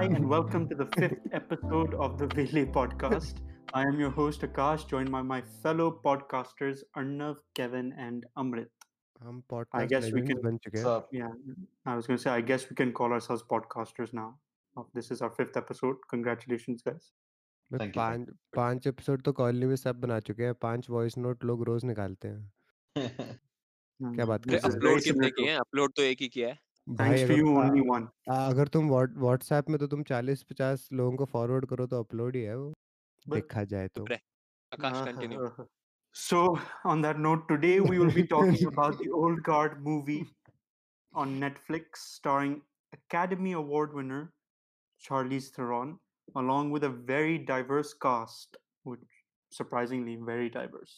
Hi, and welcome to the fifth episode of the Vele podcast. I am your host Akash, joined by my fellow podcasters Arnav, Kevin, and Amrit. हम I podcast guess we legends can, बन चुके What's हैं up? yeah, I was going to say, I guess we can call ourselves podcasters now. Oh, This is our fifth episode. Congratulations, guys. मैं Thank you, thank पांच पांच episode तो colony में सब बना चुके हैं पांच वॉइस नोट लोग रोज निकालते हैं Um, क्या बात this कर is रहे very हो? अपलोड similar कितने किए to- हैं अपलोड तो एक ही किया है thanks to you only one अगर तुम व्हाट्सएप में तो तुम 40 50 लोगों को फॉरवर्ड करो तो अपलोड ही है वो देखा जाए तो। Akash continue so on that note today we will be talking about the Old Guard movie on Netflix starring Academy Award winner Charlize Theron along with a very diverse cast which surprisingly very diverse.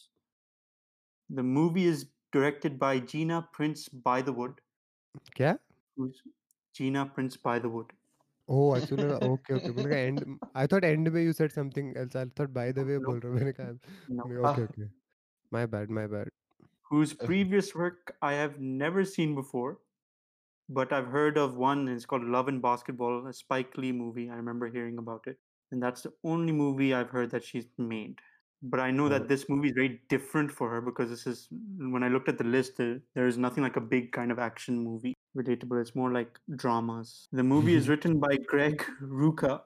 The movie is directed by gina prince by the wood yeah who's Gina Prince-Bythewood. ओ अच्छा लगा Okay, okay मैंने कहा and I thought and में you said something else I thought by the way बोल रहा हूं मैंने कहा okay okay my bad my bad whose previous work I have never seen before but I've heard of one and it's called Love and Basketball a Spike Lee movie. I remember hearing about it and that's the only movie I've heard that she's made. But I know that this movie is very different for her because this is when I looked at the list, there is nothing like a big kind of action movie relatable. It's more like dramas. The movie is mm-hmm. written by Greg Rucka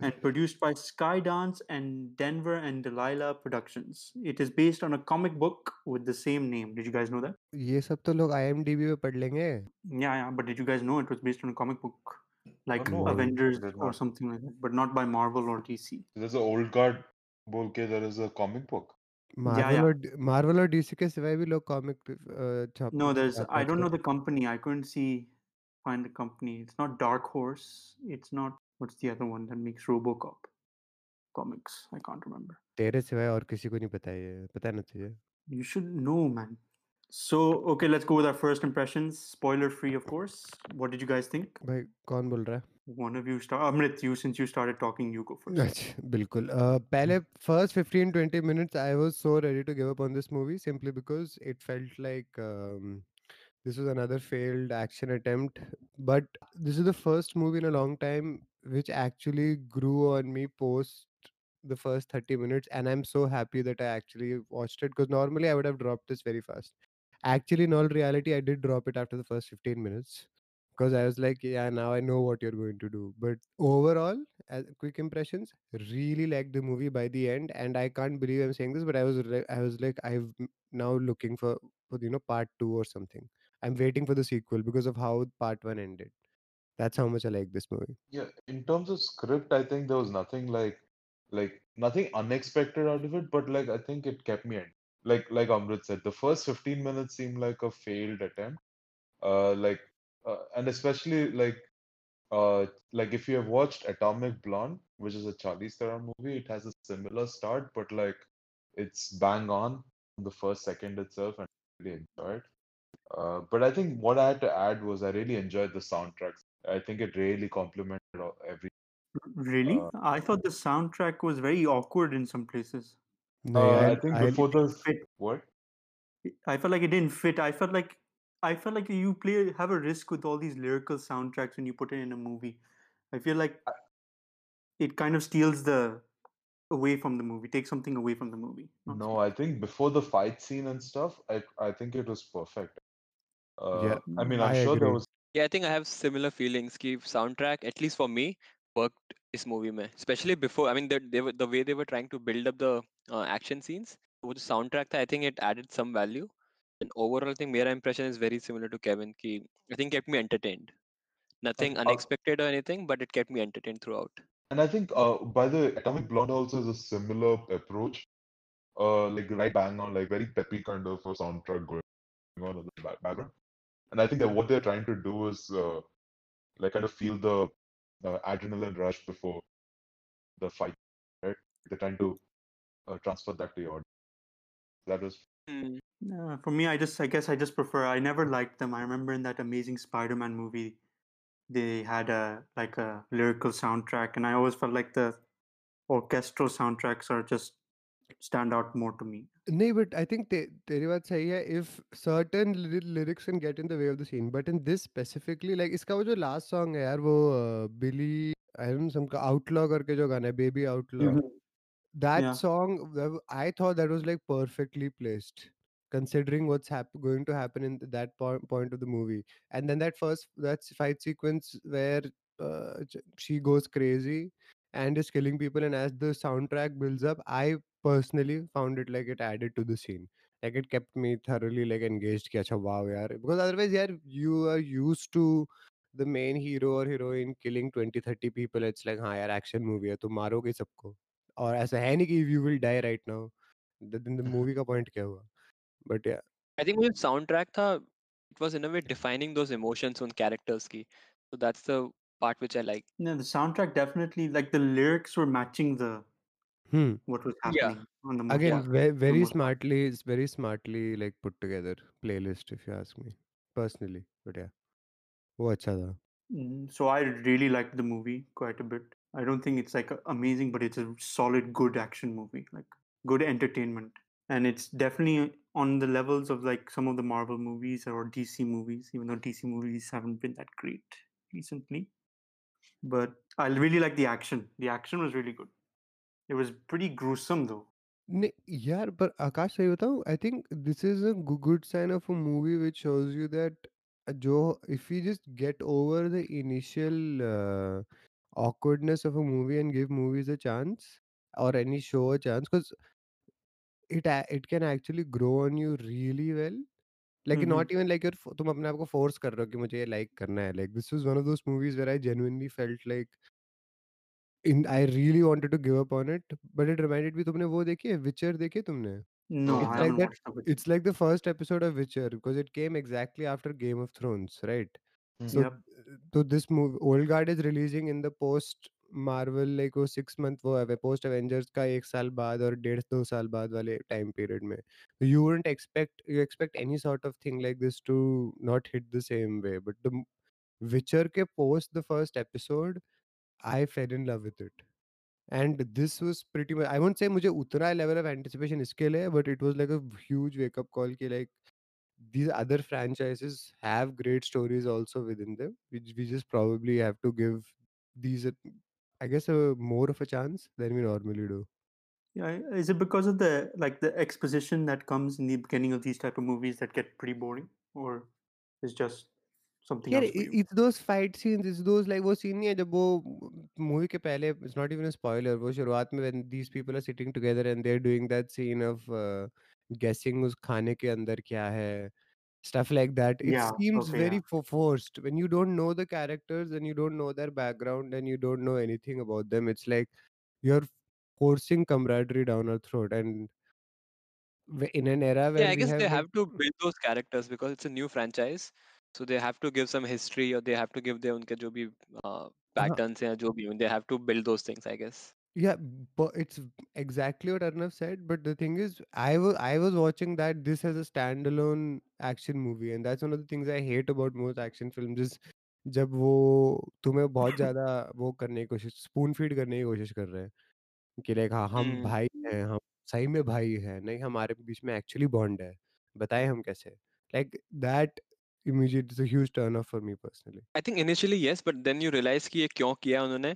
and produced by Skydance and Denver and Delilah Productions. It is based on a comic book with the same name. Did you guys know that? ये सब तो लोग IMDb पे पढ़ लेंगे. Yeah, yeah, but did you guys know it was based on a comic book? Like no, Avengers or something like that, but not by Marvel or DC. There's an old guard. बोल के there is a comic book. Marvel yeah. और Marvel और DC के सिवाय भी लोग comic छाप No, there's. I don't know the company. I couldn't see find the company. It's not Dark Horse. It's not. What's the other one that makes RoboCop comics? I can't remember. तेरे सिवाय और किसी को नहीं पता ये पता ना तुझे You should know, man. So okay, let's go with our first impressions. Spoiler free, of course. What did you guys think? भाई कौन बोल रहा है one of you start amrit you since you started talking you go first. Bilkul. Uh, hmm. pehle first 15 20 minutes i was so ready to give up on this movie simply because it felt like um, this was another failed action attempt. But this is the first movie in a long time which actually grew on me post the first 30 minutes and i'm so happy that i actually watched it because normally i would have dropped this very fast. Actually in all reality i did drop it after the first 15 minutes because I was like, yeah, now I know what you're going to do. But overall, as quick impressions, really liked the movie by the end, and I can't believe I'm saying this, but I was re- I was like, I've now looking for for you know part two or something. I'm waiting for the sequel because of how part one ended. That's how much I like this movie. Yeah, in terms of script, I think there was nothing like like nothing unexpected out of it, but like I think it kept me. Like like Amrit said, the first 15 minutes seemed like a failed attempt. Uh like uh, and especially like uh like if you have watched Atomic Blonde, which is a Charlize Theron movie, it has a similar start, but like it's bang on the first second itself and I really enjoyed. Uh, but I think what I had to add was I really enjoyed the soundtracks. I think it really complemented all- every. Really? Uh, I thought the soundtrack was very awkward in some places. No, Uh, I, I think I, before the fit. what? I felt like it didn't fit. I felt like I felt like you play have a risk with all these lyrical soundtracks when you put it in a movie. I feel like it kind of steals the away from the movie, takes something away from the movie. No. I think before the fight scene and stuff, I I think it was perfect. Uh, yeah, I mean, I'm I sure agree. there was. Yeah, I think I have similar feelings. Keep soundtrack, at least for me, worked this movie mein. especially before. I mean, the, they were, the way they were trying to build up the uh, action scenes. With the soundtrack, tha, I think it added some value. And overall, I think मेरा impression is very similar to Kevin. Ki I think it kept me entertained. Nothing uh, unexpected or anything, but it kept me entertained throughout. And I think uh, by the Atomic Blonde also is a similar approach. Uh, like right bang on, like very peppy kind of a soundtrack going on in the back- background. And I think that what they're trying to do is uh, like kind of feel the uh, adrenaline rush before the fight, right? They're trying to uh, transfer that to your audience. That was Uh, for me, I just I guess I just prefer. I never liked them. I remember in that Amazing Spider-Man movie, they had a like a lyrical soundtrack, and I always felt like the orchestral soundtracks are just stand out more to me. No, but I think te- तेरी बात सही है if certain ly- lyrics can get in the way of the scene but in this specifically like इसका वो जो last song है यार वो uh, Billy I don't some outlaw करके जो गाना है baby outlaw Mhm. that Yeah. song i thought that was like perfectly placed considering what's hap- going to happen in that po- point of the movie and then that first that fight sequence where uh, she goes crazy and is killing people and as the soundtrack builds up i personally found it like it added to the scene like it kept me thoroughly like engaged ki, wow yaar. because otherwise yeah you are used to the main hero or heroine killing 20 30 people it's like higher action movie hai maro ke sabko और ऐसा है नहीं कि you will die right now then the movie का point क्या हुआ but yeah I think वो जो soundtrack था it was in a way defining those emotions उन characters की so that's the part which I like Yeah, the soundtrack definitely like the lyrics were matching the hmm what was Yeah. happening on the most again part. ve- very most part. smartly it's very smartly like put together playlist if you ask me personally but yeah वो अच्छा था Mm, So I really liked the movie quite a bit. I don't think it's like a- amazing, but it's a solid, good action movie, like good entertainment, and it's definitely on the levels of like some of the Marvel movies or DC movies, even though DC movies haven't been that great recently. But I really like the action. The action was really good. It was pretty gruesome though. नहीं यार पर आकाश सही बताऊं I think this is a good sign of a movie which shows you that जो if you just get over the initial awkwardness of a movie and give movies a chance or any show a chance because it a- it can actually grow on you really well like Mhm. not even like you're तुम अपने आप को force कर रहे हो कि मुझे ये like करना है like this was one of those movies where I genuinely felt like in I really wanted to give up on it but it reminded me तुमने वो देखी है Witcher देखी है तुमने No, Oh, it's I like that watched it's like the first episode of Witcher because it came exactly after Game of Thrones right Mhm. Mm-hmm. So, yep. so this movie old guard is releasing in the post Marvel like वो six month वो है post Avengers का एक साल बाद और डेढ़ दो साल बाद वाले टाइम पीरियड में। You won't expect you expect any sort of thing like this to not hit the same way but the Witcher के post the first episode I fell in love with it and this was pretty I won't say मुझे उतना level of anticipation इसके लिए but it was like a huge wake call कि like these other franchises have great stories also within them which we just probably have to give these a, I guess a more of a chance than we normally do Yeah, is it because of the like the exposition that comes in the beginning of these type of movies that get pretty boring, or is just something यार else for i- you? it's those fight scenes it's those like वो scene नहीं है जब वो movie के पहले it's not even a spoiler वो शुरुआत में when these people are sitting together and they're doing that scene of uh, guessing उस खाने के अंदर क्या है stuff like that it Yeah. seems Okay. very Yeah. fo- forced when you don't know the characters and you don't know their background and you don't know anything about them it's like you're forcing camaraderie down our throat and w- in an era yeah where I we guess have they like have to build those characters because it's a new franchise so they have to give some history or they have to give their उनके जो भी uh, हाँ, patterns हैं जो भी they have to build those things I guess Yeah but it's exactly what arnav said but the thing is i was i was watching that this as a standalone action movie and that's one of the things i hate about most action films is जब वो तुम्हें बहुत ज़्यादा वो करने की कोशिश spoon feed करने की कोशिश कर रहे हैं कि लाइक हाँ हम Hmm. भाई हैं हम सही में भाई हैं नहीं हमारे बीच में एक्चुअली बॉन्ड है बताएँ हम कैसे like that immediate is a huge turn off for me personally I think initially yes but then you realize कि ये क्यों किया उन्होंने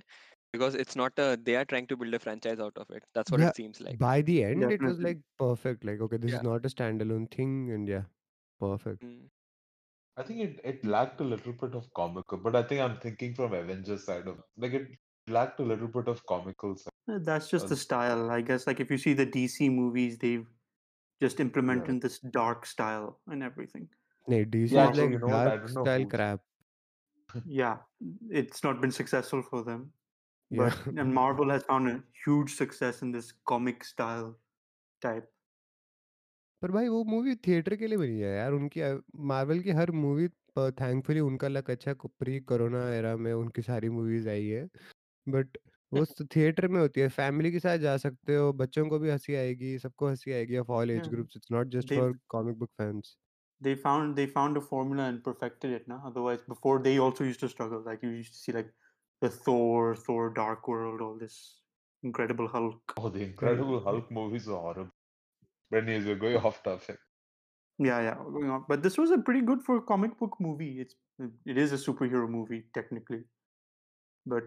because it's not a they are trying to build a franchise out of it that's what yeah it seems like by the end it was like perfect like okay this Yeah. is not a standalone thing and yeah perfect Hmm. I think it, it lacked a little bit of comical, but I think I'm thinking from Avengers side of like it lacked a little bit of comical side. Uh, That's just the style, I guess. Like if you see the DC movies, they've just implemented this dark style and everything. no DC Yeah, is actually, like you know dark style crap Yeah, it's not been successful for them. yeah But and Marvel has found a huge success in this comic style type. पर भाई वो movie theatre के लिए बनी है यार उनकी Marvel की हर मूवी थैंकफुली उनका लक अच्छा प्री कोरोना एरा में उनकी सारी मूवीज आई है बट वो थिएटर में होती है फैमिली के साथ जा सकते हो बच्चों को भी हंसी आएगी सबको हंसी आएगी of all as Yeah. Groups it's not just They've for comic book fans they found they found a formula and perfected it now. Otherwise, before they also used to struggle. Like you used to see like the Thor, Thor Dark World, all this Incredible Hulk. Oh, the Incredible Hulk movies are horrible. But anyways, we're going off topic. Yeah, yeah, going on. But this was a pretty good for a comic book movie. It's it is a superhero movie technically, but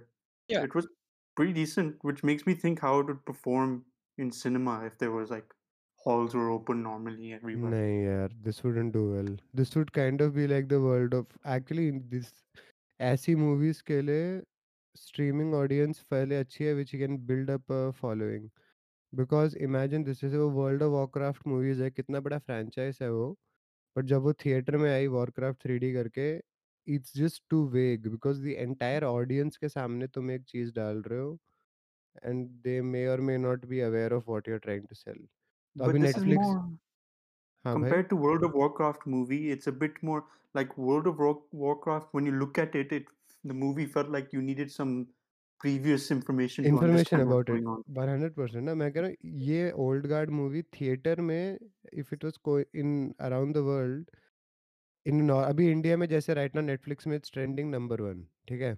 Yeah. it was pretty decent, which makes me think how it would perform in cinema if there was like halls were open normally everywhere. Nahi yaar, this wouldn't do well. This would kind of be like the world of actually in this ऐसी movies के लिए streaming audience पहले अच्छी है which you can build up following because imagine this जैसे वो world of Warcraft movies है कितना बड़ा फ्रेंचाइज है वो बट जब वो थिएटर में आई वॉरक्राफ्ट थ्री करके it's just too vague because the entire audience के सामने तुम एक चीज़ डाल रहे हो एंड दे मे और may not be aware of what you are trying to sell तो अभी नेटफ्लिक्स हाँ compared to World of Warcraft movie, it's a bit more like World of Warcraft. When you look at it, it the movie felt like you needed some previous information to information understand what's about it going on. 100% ना मैं कह रहा हूँ ये old guard movie theatre में if it was in around the world in अभी India में जैसे राइट ना नेटफ्लिक्स में इट्स ट्रेंडिंग नंबर वन ठीक है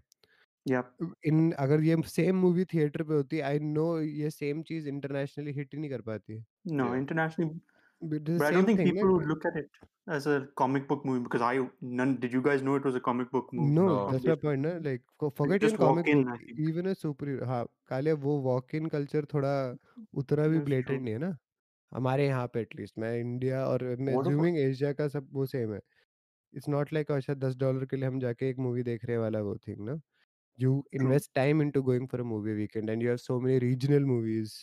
Yeah. इन अगर ये सेम मूवी थिएटर पे होती आई नो ये सेम चीज़ इंटरनेशनली हिट ही नहीं कर पाती No, Yeah. Internationally, the but I don't think thing people ना would look at it as a comic book movie because I none. Did you guys know it was a comic book movie? No, No. that's my point ना like forget just comic walk in, book even a superhero हाँ काले वो walk in culture थोड़ा उतना भी true. नहीं है ना हमारे यहाँ पे एटलीस्ट मैं इंडिया और मैं What assuming एशिया का सब वो सेम है इट्स नॉट लाइक अच्छा दस डॉलर के लिए हम जाके एक मूवी देख रहे वाला वो थिंग ना you. Invest time into going for a movie weekend and you have so many regional movies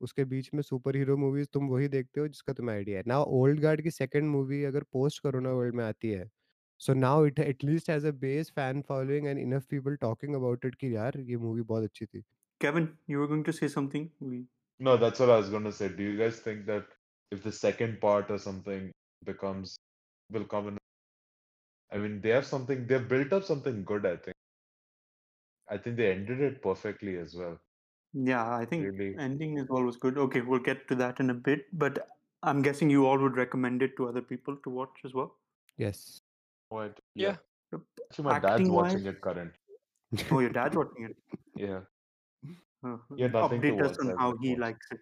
उसके बीच में सुपर हीरो मूवीज़ तुम वही देखते हो जिसका तुम्हें आइडिया है। नाउ ओल्ड गार्ड की सेकंड मूवी अगर पोस्ट कोरोना वर्ल्ड में आती है so now it at least has a base fan following and enough people talking about it कि यार ये मूवी बहुत अच्छी थी। Kevin you are going to say something no that's what I was gonna say do you guys think that if the second part और something becomes will come in I mean they have something they have built up something good I think I think they ended it perfectly as well Yeah, I think Really. ending is always good. Okay, we'll get to that in a bit, but I'm guessing you all would recommend it to other people to watch as well. yes What? Yeah. Yep. Actually, my dad's watching wise- it current. Oh, your dad's watching it. Yeah. Uh, Yeah, nothing to update us on how he likes it.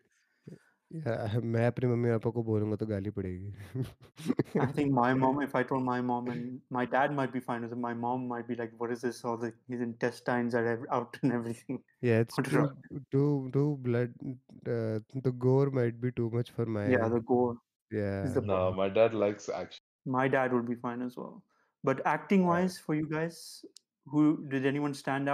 या मैं अपनी mummy papa को बोलूंगा तो गाली पड़ेगी I think my mom, if I told my mom, and my dad might be fine with it, my mom might be like, "What is this? All the his intestines are ev- out and everything." yeah it's What too is too too blood uh, the gore might be too much for my Yeah, the gore. yeah is the No, my dad likes action. My dad would be fine as well. But acting wise, for you guys, who did anyone stand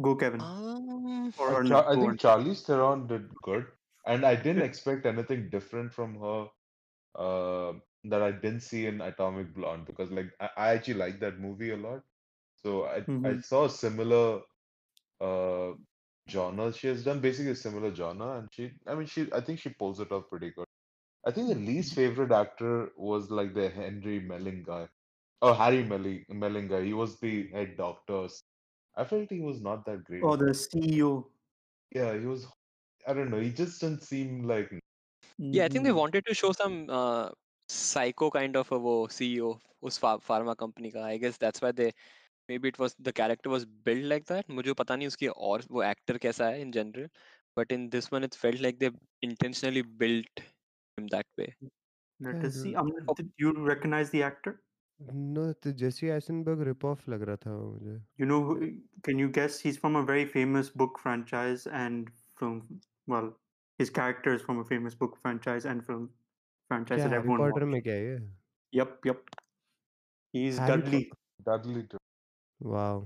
Go, Kevin. Um, or Arnav, Char- I think on. Charlize Theron did good, and I didn't expect anything different from her uh, that I didn't see in Atomic Blonde because, like, I, I actually like that movie a lot. So I I Mhm. saw a similar uh genre she has done, basically a similar genre, and she I mean she I think she pulls it off pretty good. I think the least favorite actor was like the Henry Melling guy. Oh, Harry Melling, Melling guy. He was the head doctor. I felt he was not that great. Oh, the CEO. Yeah, he was. I don't know. He just didn't seem like. yeah, I think they Mhm. wanted to show some uh, psycho kind of a वो CEO उस pha- pharma company का. I guess that's why they maybe it was the character was built like that. मुझे पता नहीं उसकी और वो actor कैसा है in general. But in this one, it felt like they intentionally built him that way. Let Yeah, us see. the- Um, Oh. did you recognize the actor? no तो जेसी आइसनबर्ग rib off लग रहा था वो मुझे You know, who- can you guess? He's from a very famous book franchise and film. Well, his character is from a famous book franchise and film franchise क्या that Harry everyone Potter watched. में क्या है ये Yep, yep. He's Harry Dudley. Dudley. too. wow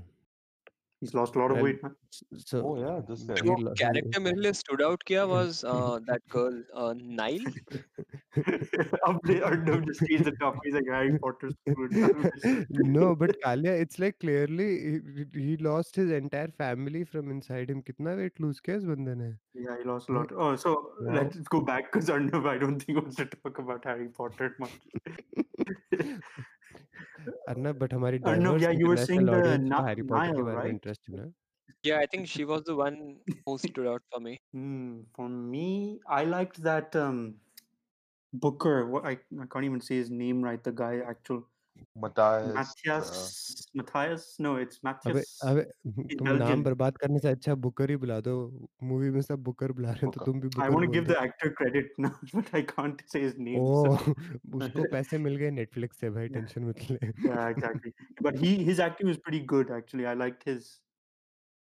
He's lost a lot of Well, weight, man. so Oh yeah, this guy. he जो lo- he- character मेरे लिए stood out किया was uh, that girl uh, Nile. Up there, Arnav just changed the topic. He's like Harry Potter's good. no but Kalia it's like clearly he, he lost his entire family from inside him कितना weight lose किया इस बंदे ने Yeah, he lost a Like, lot. Oh, so wow. let's go back because Arnav, I don't think wants to talk about Harry Potter much. Arnab but हमारी Arnav, diverse yeah, you were international saying the audience को Na- Harry Potter के Nile, बारे में right? Interest है ना Yeah, I think she was the one who stood out for me. Hmm, for me, I liked that um, Booker. What I, I can't even say his name right. The guy, actual Matthias. Uh, Matthias. Matthias? No, it's अबे Matthias. अबे He's तुम नाम Belgian. बर्बाद करने से अच्छा Booker ही बुला दो मूवी में सब बुकर बुला रहे हैं तो Booker. तुम भी I बुकर want to बोल give दो the actor credit now, but I can't say his name. O So. उसको पैसे मिल गए नेटफ्लिक्स से भाई Yeah. टेंशन मत ले yeah, exactly. But he his acting was pretty good actually. I liked his.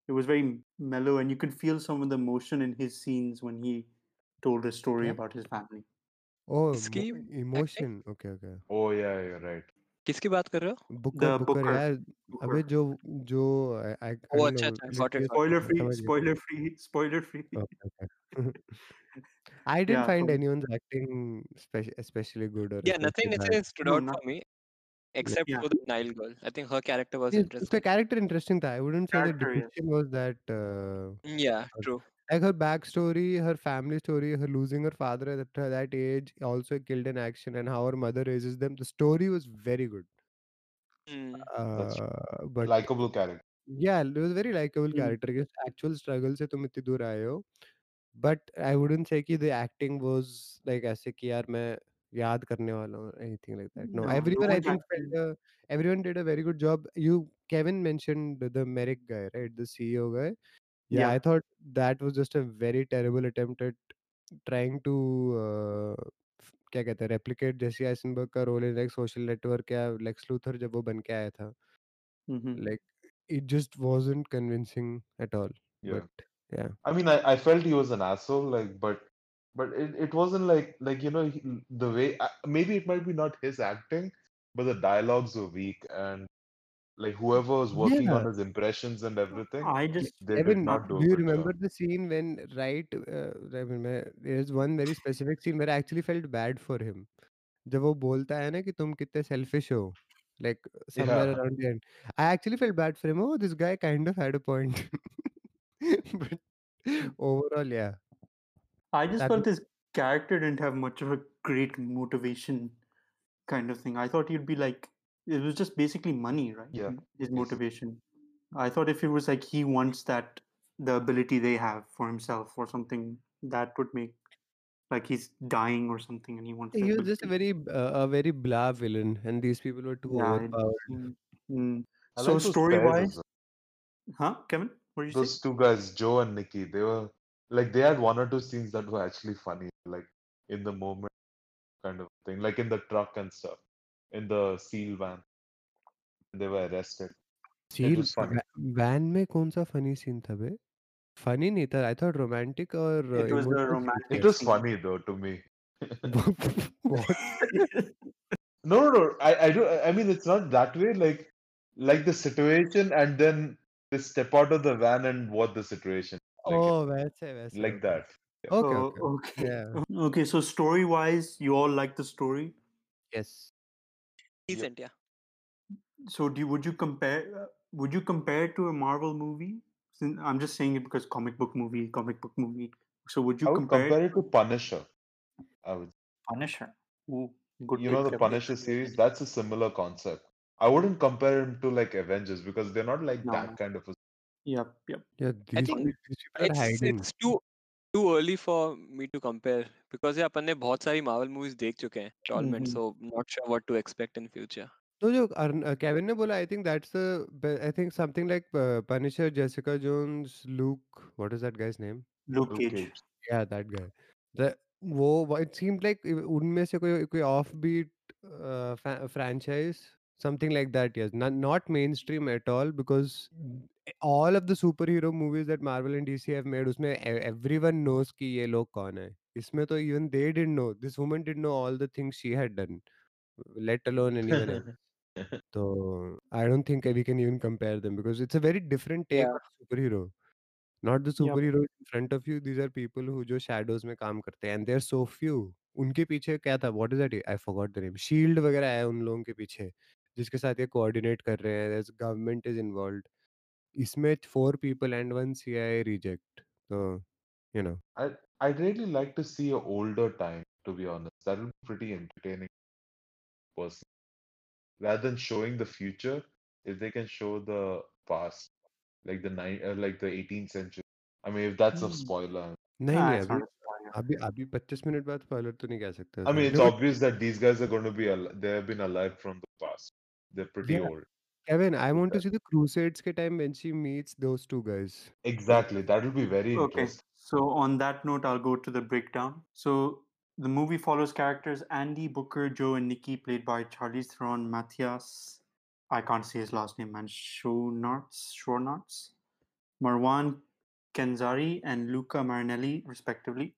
It was very mellow, and you could feel some of the emotion in his scenes when he told a story क्या about his family. ओ इसकी emotion okay okay Oh yeah, you're right. किसकी बात कर रहे हो Booker The Booker Booker. यार Booker. अबे जो जो आई आई ओ डोंट अच्छा नो अच्छा गॉट इट लिटियस Spoiler free. समझ गया Spoiler free. Spoiler free. okay okay I didn't Yeah. find So anyone's acting speci- especially good or yeah nothing especially bad ऐसे stood no, out not for me except yeah. for the Nile girl I think her character was Yes, उसका interesting character interesting था I wouldn't say the Character, yes. depiction was that uh, yeah good. true Like her backstory, her family story, her losing her father at that, that age, also killed in action, and how her mother raises them. The story was very good. Hmm. True. Uh, but Likeable character. yeah, it was a very likable Mm. character. Yes, actual struggle से तुम इतनी दूर आए हो. But I wouldn't say कि the acting was like ऐसे कि यार मैं याद करने वाला हूँ anything like that. No, No, everyone no I think felt, uh, everyone did a very good job. You Kevin mentioned the Merrick guy, right? The CEO guy. Yeah, Yeah. I thought that was just a very terrible attempt at trying to uh, f- क्या कहते हैं replicate Jesse Eisenberg का role in like social network या Lex Luthor जब वो बन के आया था hmm like it just wasn't convincing at all Yeah. but yeah I mean, I, I felt he was an asshole, like, but but it, it wasn't like like you know he, the way uh, maybe it might be not his acting, but the dialogues were weak and like whoever was working yeah on his impressions and everything, I just they did Evan, not do do a you good remember job. the scene when right uh, I mean, मैं- there's one very specific scene where I actually felt bad for him जब वो बोलता है ना कि तुम कितने selfish हो like somewhere Yeah, around the end I actually felt bad for him oh this guy kind of had a point but overall yeah I just that felt his character didn't have much of a great motivation kind of thing. I thought he'd be like it was just basically money, right? yeah. His motivation. I thought if it was like he wants that the ability they have for himself or something that would make like he's dying or something and he wants the he was just a very uh, a very blah villain and these people were too Yeah. Overpowered mm, mm. So like story wise, huh, Kevin? What did you say? Those two guys, Joe and Nicky, they were like they had one or two scenes that were actually funny, like in the moment kind of thing, like in the truck and stuff, in the seal van. They were arrested. It seal was funny. Van में कौन सा funny scene था बे funny नहीं था I thought romantic और It was the emotional scene romantic It was scene. funny though to me. what No, no, no. I, I do. I mean, it's not that way. Like, like the situation, and then they step out of the van and what the situation. Like, oh वैसे वैसे like okay that. okay oh, okay okay. yeah Okay, so story wise, you all like the story. yes Yep. decent yeah So do you, would you compare uh, would you compare it to a Marvel movie? I'm just saying it because comic book movie, comic book movie. So would I you would compare, compare it to Punisher. I would. Punisher? Ooh, good You know the Kevin. Punisher series. That's a similar concept. I wouldn't compare him to like Avengers because they're not like No, that kind of a. Yep, yep. yeah I think these people are it's hiding it's too too early for me to compare because अपन ने बहुत सारी Marvel movies देख चुके हैं टॉलमेंट so not sure what to expect in future तो जो Kevin ने बोला I think that's I think something like Punisher Jessica Jones Luke what is that guy's name Luke Cage या दैट गाय द वो it seemed like उनमें से कोई कोई offbeat franchise something like that yes. Not, not mainstream at all because all of the superhero movies that marvel and dc have made usme everyone knows ki ye log kaun hai इसमें तो even they didn't know this woman did know all the things she had done let alone anyone else तो I don't think we can even compare them because it's a very different take of superhero not the superhero in front of you these are people who जो shadows में काम करते हैं and they are so few उनके पीछे क्या था? What is that I forgot the name SHIELD वगैरह है उन लोगों के पीछे। जिसके साथ ये कोऑर्डिनेट कर रहे हैं गवर्नमेंट इज़ इन्वॉल्व इसमें four people and one see I reject तो you know I really like to see older time to be honest that will be pretty entertaining person rather than showing the future if they can show the past like the like the 18th century I mean if that's a spoiler नहीं नहीं अभी अभी अभी 25 minute बाद spoiler तो नहीं कह सकते I mean it's obvious that these guys are gonna be they have been alive from the past They're pretty Yeah. old. Kevin, I want to see the Crusades ke time when she meets those two guys. Exactly. That will be very Okay, interesting. so on that note, I'll go to the breakdown. So the movie follows characters Andy, Booker, Joe, and Nicky, played by Charlize Theron, Matthias. I can't say his last name, man. Schoenaerts, Schoenaerts, Marwan Kenzari, and Luca Marinelli, respectively.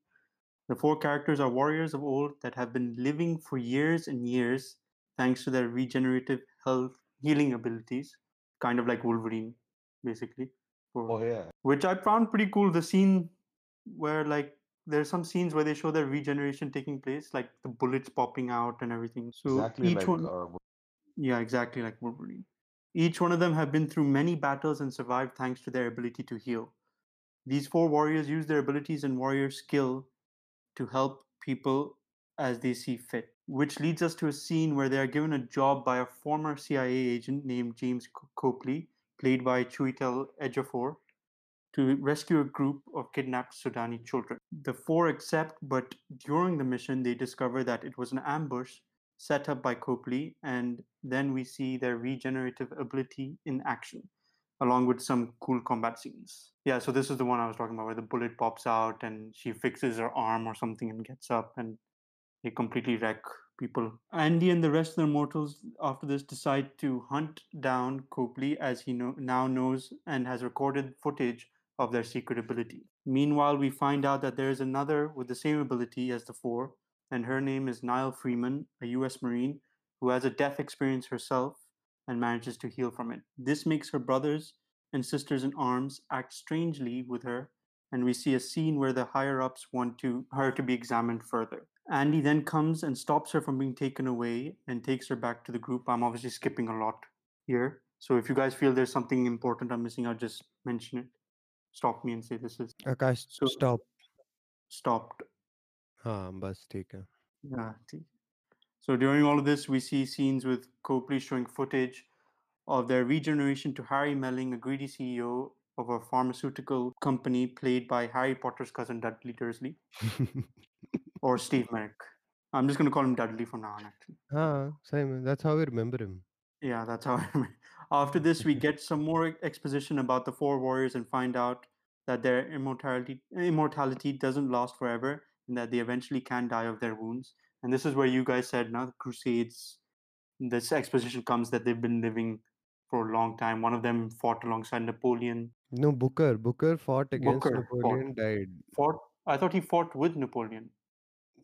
The four characters are warriors of old that have been living for years and years thanks to their regenerative health healing abilities, kind of like Wolverine, basically. For, Oh yeah. which I found pretty cool. The scene where like there's some scenes where they show their regeneration taking place, like the bullets popping out and everything. So Exactly each like one, uh, yeah, exactly like Wolverine. Each one of them have been through many battles and survived thanks to their ability to heal. These four warriors use their abilities and warrior skill to help people as they see fit, which leads us to a scene where they are given a job by a former CIA agent named James Copley, played by Chiwetel Ejiofor, to rescue a group of kidnapped Sudani children. The four accept, but during the mission, they discover that it was an ambush set up by Copley, and then we see their regenerative ability in action, along with some cool combat scenes. Yeah, so this is the one I was talking about, where the bullet pops out and she fixes her arm or something and gets up, and they completely wreck people. Andy and the rest of the mortals after this decide to hunt down Copley as he know, now knows and has recorded footage of their secret ability. Meanwhile, we find out that there is another with the same ability as the four, and her name is Nile Freeman, a US Marine who has a death experience herself and manages to heal from it. This makes her brothers and sisters in arms act strangely with her, and we see a scene where the higher ups want to her to be examined further. Andy then comes and stops her from being taken away and takes her back to the group. I'm obviously skipping a lot here. So if you guys feel there's something important I'm missing, I'll just mention it. Stop me and say this is Akash, So- stop. stopped. हाँ बस ठीक है Yeah. ठीक. So during all of this, we see scenes with Copley showing footage of their regeneration to Harry Melling, a greedy CEO of a pharmaceutical company played by Harry Potter's cousin Dudley Dursley or Steve Merrick. I'm just going to call him Dudley from now on, actually. Ah, same. That's how we remember him. Yeah, that's how. After this, we get some more exposition about the four warriors and find out that their immortality immortality doesn't last forever and that they eventually can die of their wounds. And this is where you guys said now the Crusades. This exposition comes that they've been living for a long time. One of them fought alongside Napoleon. No, Booker. Booker fought against Booker Napoleon. Fought. Died. Fought. I thought he fought with Napoleon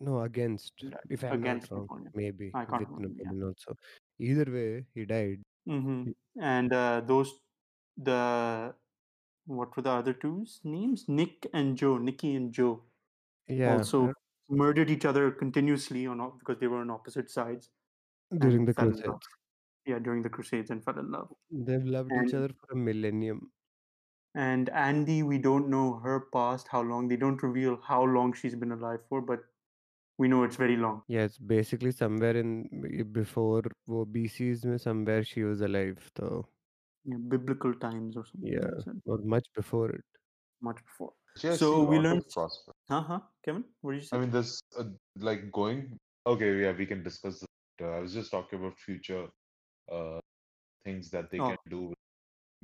no against if I'm Against not wrong Napoleon. maybe I can't with remember, yeah. Napoleon also either way he died hmm And uh, those, the, what were the other two's names? Nick and Joe, Nicky and Joe. yeah also murdered each other continuously on op- because they were on opposite sides during and the fell in crusades. Yeah, during the Crusades and fell in love. they've loved each And- other for a millennium And Andy, we don't know her past, how long. They don't reveal how long she's been alive for, but we know it's very long. yeah it's basically somewhere in before वो BCs में somewhere she was alive so Yeah, biblical times or something. Yeah. they said, or much before it much before. Actually, So we lot of learned- prospect. Huh? Huh? Kevin, what did you say? I mean, this uh, like going. Okay, yeah, we can discuss this. later. I was just talking about future uh things that they Oh. can do.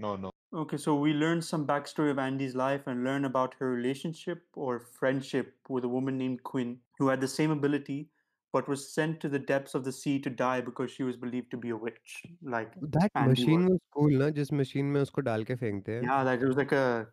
No, no. Okay, so we learned some backstory of Andy's life and learn about her relationship or friendship with a woman named Quinn who had the same ability but was sent to the depths of the sea to die because she was believed to be a witch. Like, that Andy machine was. was cool ना जिस machine में उसको डाल के फेंकते हैं yeah, like it was like a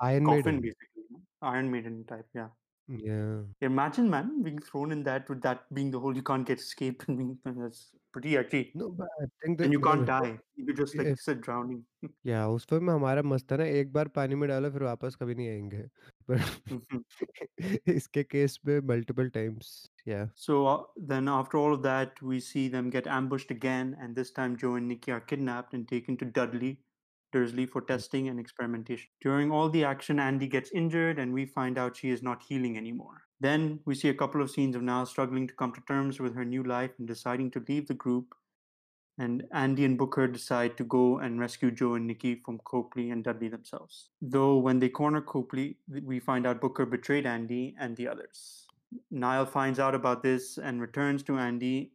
Iron coffin Maiden basically. no? Iron Maiden type, yeah. yeah Imagine, man, being thrown in that with that being the whole you can't get escape and being that's actually. No, I think and you can't die. You just like yes. sit drowning. yeah, उस film में हमारा मस्त है ना एक बार पानी में डालो फिर वापस कभी नहीं आएंगे. But mm-hmm. इसके केस में multiple times. Yeah. So uh, then after all of that, we see them get ambushed again, and this time Joe and Nicky are kidnapped and taken to Dudley, for testing and experimentation. During all the action, Andy gets injured, and we find out she is not healing anymore. Then we see a couple of scenes of Nile struggling to come to terms with her new life and deciding to leave the group. And Andy and Booker decide to go and rescue Joe and Nicky from Copley and Dudley themselves. Though when they corner Copley, we find out Booker betrayed Andy and the others. Nile finds out about this and returns to Andy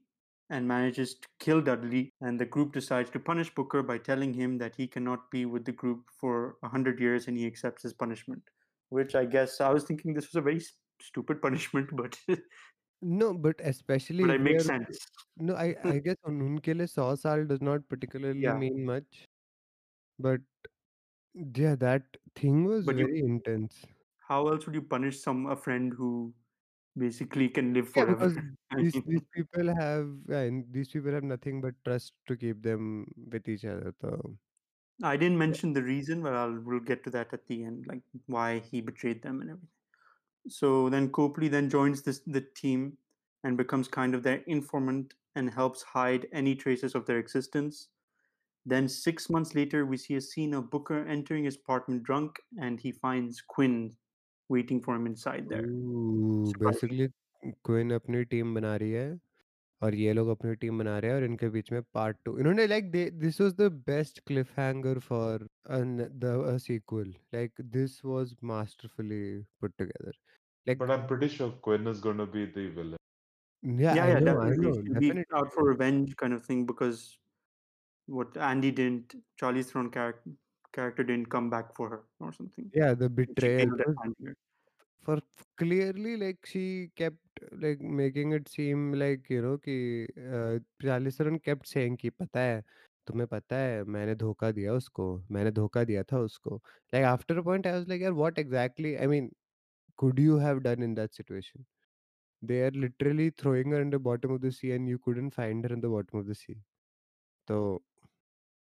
and manages to kill Dudley. And the group decides to punish Booker by telling him that he cannot be with the group for 100 years and he accepts his punishment. Which I guess I was thinking this was a very st- stupid punishment, but. no, but especially. But it makes sense. No, I, I guess unke liye 100 does not particularly yeah. mean much. But yeah, that thing was but very you, intense. How else would you punish some a friend who basically can live Yeah, forever? because these these people have and these people have nothing but trust to keep them with each other. So I didn't mention the reason, but I'll we'll get to that at the end, like why he betrayed them and everything. So then Copley then joins this the team and becomes kind of their informant and helps hide any traces of their existence. Then six months later, we see a scene of Booker entering his apartment drunk, and he finds Quinn waiting for him inside there. Ooh, basically, Quinn apne team bana rahi hai, aur ye log team bana rahe hai, aur inke part two. You know, like this was the best cliffhanger for the a sequel. Like this was masterfully put together. Like, but I'm pretty sure Quinn is gonna be the villain. Yeah, yeah, yeah know, definitely. definitely. Be out for revenge, kind of thing, because what Andy didn't, Charlize Theron character character didn't come back for her or something. yeah the And she betrayal failed at was finding her. for clearly like she kept like making it seem like you know कि uh, Charlie Saran kept saying कि पता है तुम्हें पता है मैंने धोखा दिया उसको मैंने धोखा दिया था उसको like after a point I was like यार what exactly I mean could you have done in that situation they are literally throwing her in the bottom of the sea and you couldn't find her in the bottom of the sea so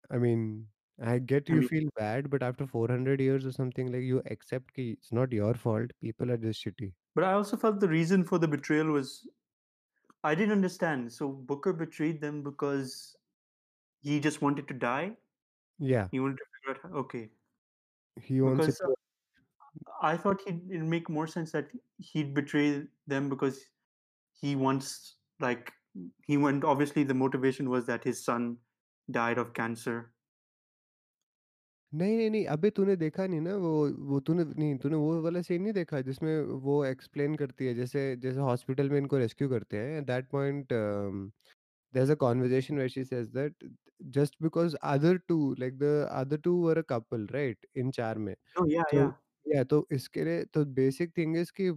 I mean I get I you mean, feel bad but after 400 years or something like you accept कि it's not your fault people are just shitty but I also felt the reason for the betrayal was I didn't understand. So Booker betrayed them because he just wanted to die. yeah He wanted to figure out. how- Okay, he wants it because to uh, I thought he'd it'd make more sense that he'd betray them because he wants like he went. Obviously, the motivation was that his son died of cancer. नहीं नहीं नहीं अबे तूने देखा नहीं ना वो वो तूने नहीं तूने वो वाला सीन नहीं देखा जिसमें वो एक्सप्लेन करती है जैसे जैसे हॉस्पिटल में इनको रेस्क्यू करते हैं that point there's a conversation where she says that just because other two like the other two were a couple right in चार में Oh yeah, so yeah, yeah तो इसके लिए तो basic thing is कि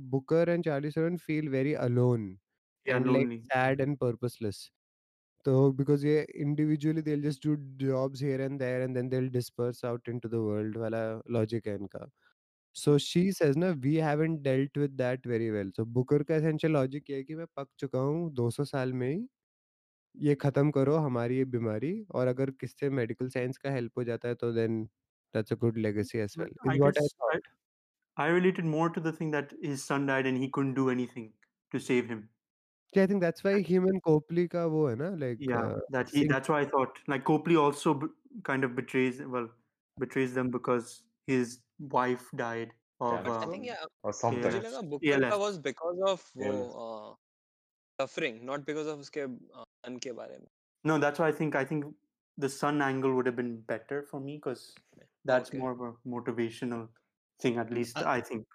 Charlie Theron feel very alone yeah. and like Lonely. sad and purposeless तो because ये individually they'll just do jobs here and there and then they'll disperse out into the world वाला logic है इनका। So she says ना we haven't dealt with that very well so Booker का essential logic ये है कि मैं पक चुका हूँ 200 साल में ही ये ख़त्म करो हमारी ये बीमारी और अगर किससे मेडिकल साइंस का हेल्प हो जाता है तो then that's a good legacy as well is what I thought I related more to the thing that his son died and he couldn't do anything to save him Yeah, I think that's why him and Copley ka wo hai na, like yeah, uh, that he, that's why I thought like Copley also b- kind of betrays well betrays them because his wife died of yeah, uh, I think um, yeah or something. Yeah. Like, was because of wo, uh, suffering, not because of his uh, mein. No, that's why I think I think the sun angle would have been better for me because that's okay. more of a motivational thing. At least uh, I think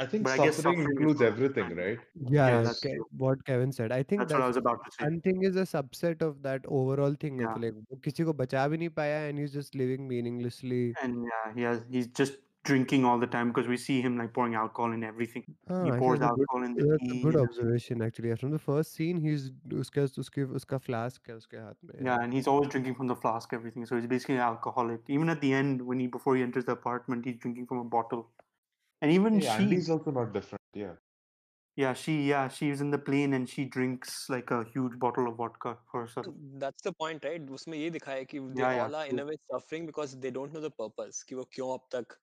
I think But I guess suffering suffering is includes also everything, fine. right? yeah, Yeah, yeah that's Ke- true. what Kevin said I think That's what I that's was about to say. one thing is a subset of that overall thing of Yeah. like वो किसी को बचा भी नहीं पाया and he's just living meaninglessly And yeah, he has he's just drinking all the time because we see him like pouring alcohol in everything. हाँ he actually pours that's a good alcohol in the that's a tea. good and- observation actually yeah. from the first scene he's उसके उसके उसका flask है उसके हाथ में Yeah, and he's always drinking from the flask, everything. So he's basically an alcoholic. Even at the end, when he before he enters the apartment, he's drinking from a bottle. And even Hey, she, Andy's also not different. Yeah. yeah, she, yeah, she's in the plane and she drinks like a huge bottle of vodka for herself. That's the point, right? उसमें ये दिखाया है कि they Yeah, yeah, all are in true. a way suffering because they don't know the purpose कि वो क्यों अब तक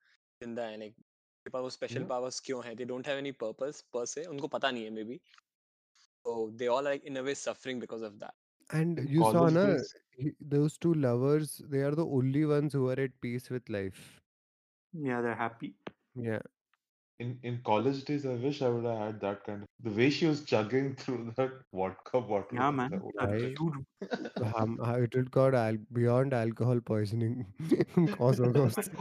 जिंदा है like उनके पास वो special Yeah. powers क्यों है they don't have any purpose per se उनको पता नहीं है maybe so they all are like in a way suffering because of that And In you saw, college na, days- he- those two lovers, they are the only ones who are at peace with life. Yeah, they're happy. Yeah. In in college days, I wish I would have had that kind of the way she was chugging through that vodka bottle. Yeah, man. like, A Right. huge. Um, it would called al- beyond alcohol poisoning. cause of ghosts.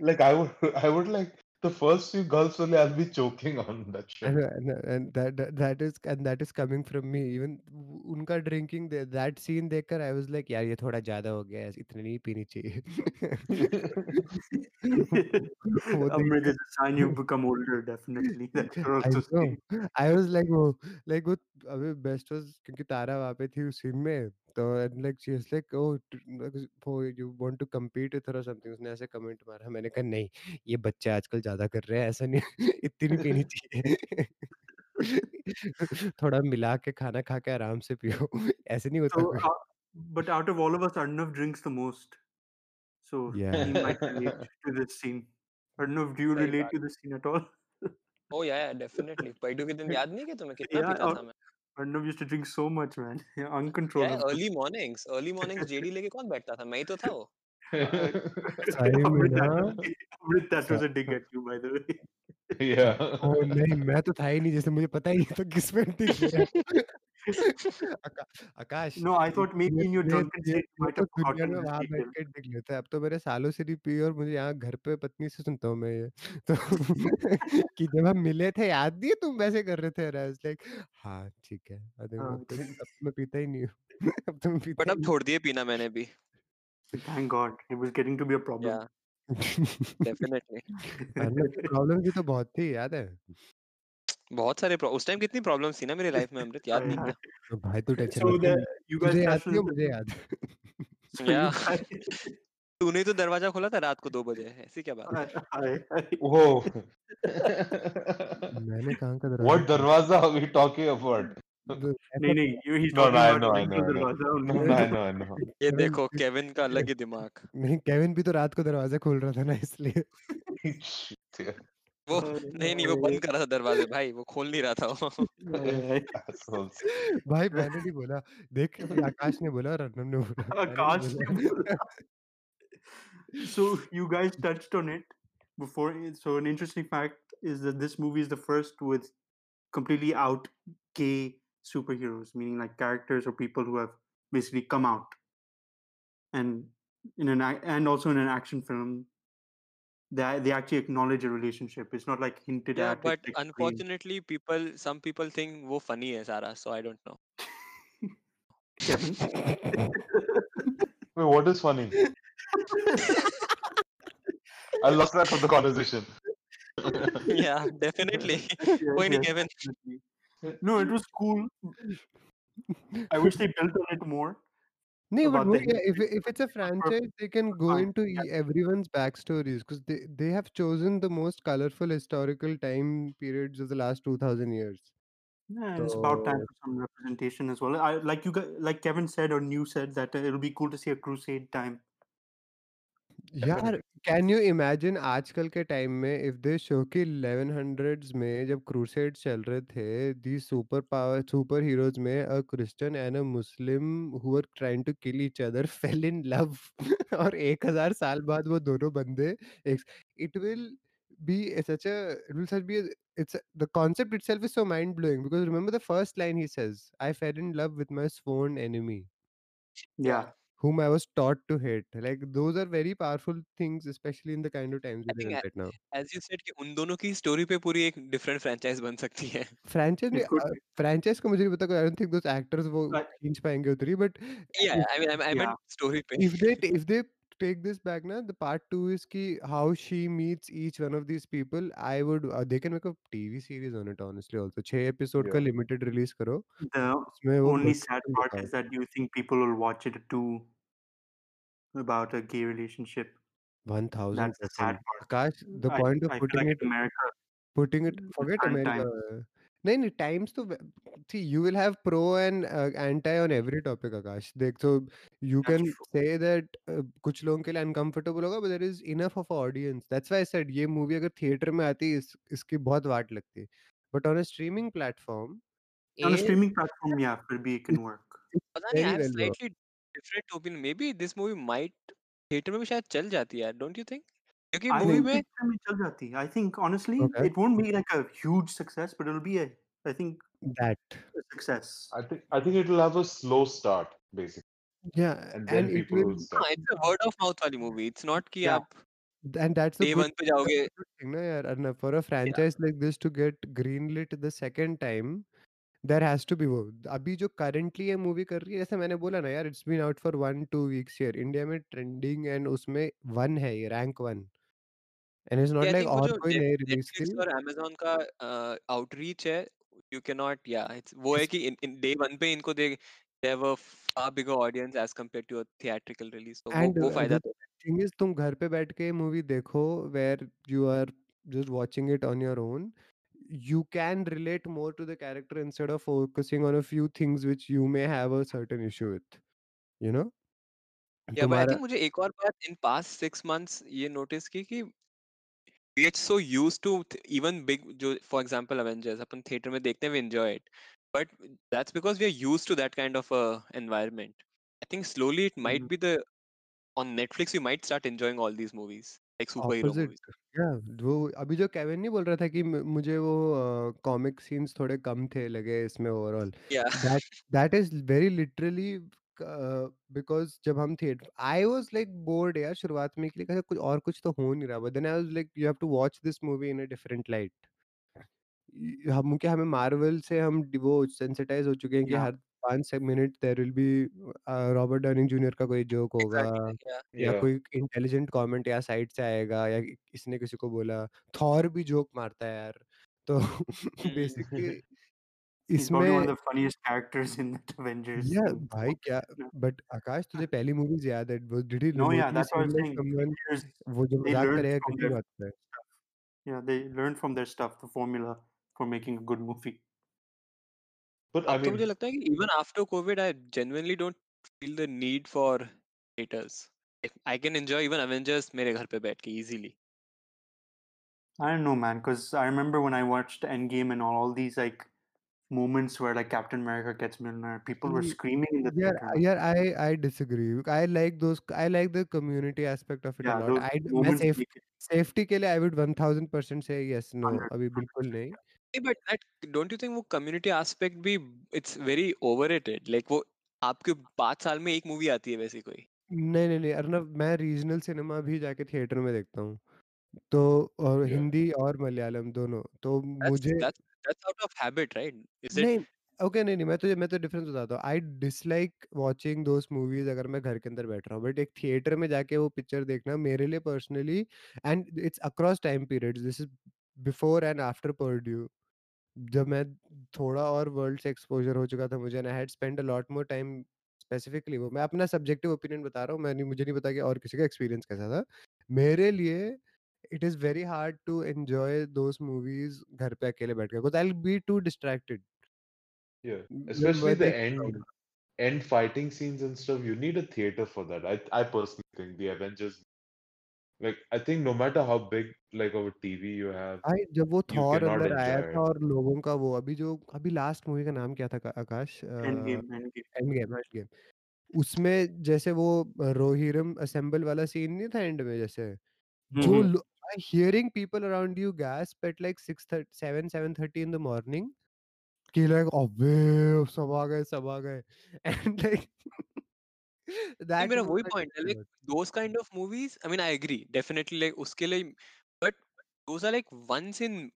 like I would I would like The first few gulps only I'll be choking on that shit. know, and, and that, that that is and that is coming from me. Even उनका drinking the, that scene देखकर I was like यार ये थोड़ा ज़्यादा हो गया है इतनी नहीं पीनी चाहिए Amrit is a sign you've become older, definitely. That I know. I was like वो like वो अबे best was क्योंकि तारा वहाँ पे थी उस scene में था and like she is like oh for you want to compete with her और समथिंग उसने ऐसे कमेंट मारा। मैंने कहा नहीं ये बच्चे आजकल ज़्यादा कर रहे हैं ऐसा नहीं इतनी नहीं पीनी चाहिए। थोड़ा मिला के खाना खा के आराम से पियो। ऐसे नहीं होता but out of all of us Arnav drinks the most so he might relate to this scene Arnav do you relate to this scene at all oh yeah definitely पैडू के दिन याद नहीं कि तुम्हें कितना पीता था मैं? Arnav used to drink so much, man. Yeah, yeah uncontrollable. Early mornings early mornings JD लेके कौन बैठता था मैं ही तो था वो Uh, सही में Amrit, ना that, was a dig at you, by the way. yeah. ओ नहीं मैं तो था ही नहीं जैसे मुझे पता ही नहीं था किस पे tick Akash no I thought maybe in your drunken state you might have gotten यहाँ बैठ के देख लेता है। अब तो मेरे सालों से नहीं पी और मुझे यहाँ घर पे पत्नी से सुनता हूँ मैं ये। तो कि जब हम मिले थे याद दिए तुम वैसे कर रहे थे राज लाइक हाँ ठीक है। अरे अब तो तो मैं पीता ही नहीं हूँ। अब तो तुम पीता बट अब छोड़ दिए पीना मैंने भी। Thank God it was getting to be a problem definitely problem की तो बहुत थी याद है? बहुत सारे उस टाइम कितनी प्रॉब्लम थी ना मेरे लाइफ में अमृत? याद नहीं तो भाई तू टेंशन so you guys मुझे याद क्यों मुझे याद या तूने तो दरवाज़ा खोला था रात को दो बजे ऐसी क्या बात है? ओ मैंने कहाँ का दरवाज़ा व्हाट दरवाज़ा आर वी टॉकिंग अबाउट नहीं नहीं you he not no no no no ये देखो केविन का अलग ही दिमाग। नहीं केविन भी तो रात को दरवाज़ा खोल रहा था ना इसलिए। वो Aye, नहीं नहीं वो aye, बंद कर रहा था दरवाजे भाई वो खोल नहीं रहा था वो aye, aye. Assholes. भाई मैंने नहीं बोला देख ये आकाश ने बोला और अर्नब ने बोला मैंने नहीं Akash ne बोला bola. So you guys touched on it before. So an interesting fact is that this movie is the first with completely out gay superheroes, meaning like characters or people who have basically come out, and in an ac- and also in an action film, they they actually acknowledge a relationship. It's not like hinted yeah, at. but like unfortunately, people some people think wo funny hai Sara, so I don't know. Wait, what is funny? I lost that from the conversation. yeah, definitely. Yeah, yeah. Kevin. No, it was cool. I wish they built on it more. No, but no, yeah, if if it's a franchise, they can go into e- everyone's backstories because they, they have chosen the most colorful historical time periods of the last two thousand years. Yeah, and it's about time for some representation as well. I like you, like Kevin said or New said that uh, it'll be cool to see a crusade time. यार can you imagine आजकल के time में if they show कि 1100s में जब crusade चल रहे थे the super power super heroes में a Christian and a Muslim who were trying to kill each other fell in love और 1000 साल बाद वो दोनों बंदे it will be such a it will such be a, it's a, the concept itself is so mind blowing because remember the first line he says i fell in love with my sworn enemy Yeah, whom I was taught to hate. Like those are very powerful things, especially in the kind of times we I live in think right now. As you said कि उन दोनों की story पे पूरी एक different franchise बन सकती है Franchise में it could. be. फ्रेंचाइज का मुझे नहीं पता I don't think those actors वो I, खींच पाएंगे उतनी बट या I mean I yeah, meant story पे if they if they take this back now the part two is ki how she meets each one of these people. I would uh, they can make a tv series on it honestly also. 6 episode ka limited release karo the only sad part is that you think people will watch it too about a gay relationship. 1000 that's the sad part. Akash, the I, point of I putting like it america putting it forget america. नहीं नहीं times तो थी you will have pro and anti on every topic Akash देख तो you can say that कुछ लोगों के लिए अनकंफर्टेबल होगा but there is enough of audience that's why I said ये मूवी अगर थिएटर में आती इस, इसकी बहुत वाट लगती but on a streaming platform on a streaming platform या फिर be can work slightly different opinion maybe this movie might theatre में भी शायद चल जाती है डोंट यू थिंक क्योंकि मूवी में पिक्चर में चल जाती I think honestly it won't be like a huge success but it will be I think that success I think I think it will have a slow start basically yeah and then it will it's a word of mouth वाली movie it's not कि आप and that's the one pe jaoge thing na yaar and for a franchise yeah. like this to get green lit the second time there has to be वो abhi jo currently ये movie kar rahi hai जैसे maine bola na yaar it's been out for one two weeks here india mein trending and usme one hai ये rank one and it's not like और कोई नई release की और Amazon का outreach है you can not या वो है कि डे वन पे इनको they they have a far bigger audience as compared to a theatrical release तो वो वो फ़ायदा तो है थिंग इज़ तुम घर पे बैठ के मूवी देखो where you are just watching it on your own you can relate more to the character instead of focusing on a few things which you may have a certain issue with you know yeah but I तुम्हारा think मुझे एक और बात in past six months ये notice की कि we so use to even big जो for example Avengers अपन थिएटर में देखते हैं enjoy it but that's because we are use to that kind of environment I think slowly it might be the on Netflix you might start all these movies अभी जो Kevin नहीं बोल रहा था कि मुझे वो कॉमिक सीन्स थोड़े कम थे लगे इसमें overall that is very literally because जब हम theatre I was like bored यार शुरुआत में कि अच्छा, कुछ और कुछ तो हो नहीं रहा but then I was like you have to watch this movie in a different light हम क्या हमें मार्वल से हम वो सेंसिटाइज़ हो चुके हैं कि Yeah. हर 5 से minute there will be Robert Downey Junior का कोई जोक होगा exactly yeah या Yeah. कोई इंटेलिजेंट कमेंट या साइड से आएगा या कि किसी ने किसी को बोला, थॉर भी जोक मारता है यार। तो Hmm. Basically He's probably one of इसमें the funniest characters in that Avengers या movie. भाई क्या No. बट आकाश तुझे पहली मूवीज़ याद है वो did he No, yeah, remotely that's what I seam was like saying. Someone There's, वो जो they मज़ाक learned करेगा from किसी their बात पे? yeah, they learned from their stuff, the formula for making a good movie. But I अब तो मुझे mean, लगता है कि even after COVID I genuinely don't feel the need for theaters If I can enjoy even Avengers मेरे घर पे बैठ के easily I don't know, man, because I remember when I watched Endgame and all, all these like moments where like Captain America gets Mjolnir, people were screaming in the यार theater. यार I I disagree. I like those I like the community aspect of it yeah, a lot. I मैं make it safety के लिए I would 1000% say yes, no 100, अभी बिल्कुल नहीं। नहीं but that don't you think वो community aspect भी it's very overrated like वो आपके पाँच साल में एक मूवी आती है वैसी कोई नहीं, नहीं, नहीं अर्नब मैं रीजनल सिनेमा भी जाके थिएटर में देखता हूँ। तो और yeah. हिंदी और मलयालम दोनों। तो दैट्स मुझे that's that's out of habit right is it नहीं ओके नहीं, नहीं मैं तुझे मैं तो डिफरेंस बताता हूँ। I dislike watching those movies अगर मैं घर के अंदर बैठ रहा हूँ। बट एक थिएटर में जाके वो पिक्चर देखना मेरे लिए personally and it's across time periods this is before and after Purdue जब मैं थोड़ा और वर्ल्ड से एक्सपोज़र हो चुका था मुझे I had spent a lot more time specifically वो मैं अपना सब्जेक्टिव ओपिनियन बता रहा हूँ। मैं नहीं मुझे नहीं पता कि और किसी का एक्सपीरियंस कैसा था। मेरे लिए it is very hard to enjoy those movies घर पे अकेले बैठ के because I will be too distracted. Yeah. Especially the end पाऊँगा। end fighting scenes and stuff. You need a theater for that. I I personally think the Avengers. Like I think no matter how big like of a TV you have, भाई जब वो you Thor अंदर आया था. और लोगों का वो अभी जो अभी लास्ट मूवी का नाम क्या था आकाश? अ, Endgame, Endgame. Endgame Endgame. उसमें जैसे वो अ, रोहिरम असेंबल वाला सीन नहीं था एंड में जैसे? जो Mm-hmm. Low hearing people around you gasp at like 6 थर्ट 7 7:30 in the morning कि लाइक अबे! सब आ गए, सब आ गए एंड लाइक नहीं दैट मेरा वही मोमेंट पॉइंट है like those kind of movies I mean I agree definitely like उसके लिए but those are like once in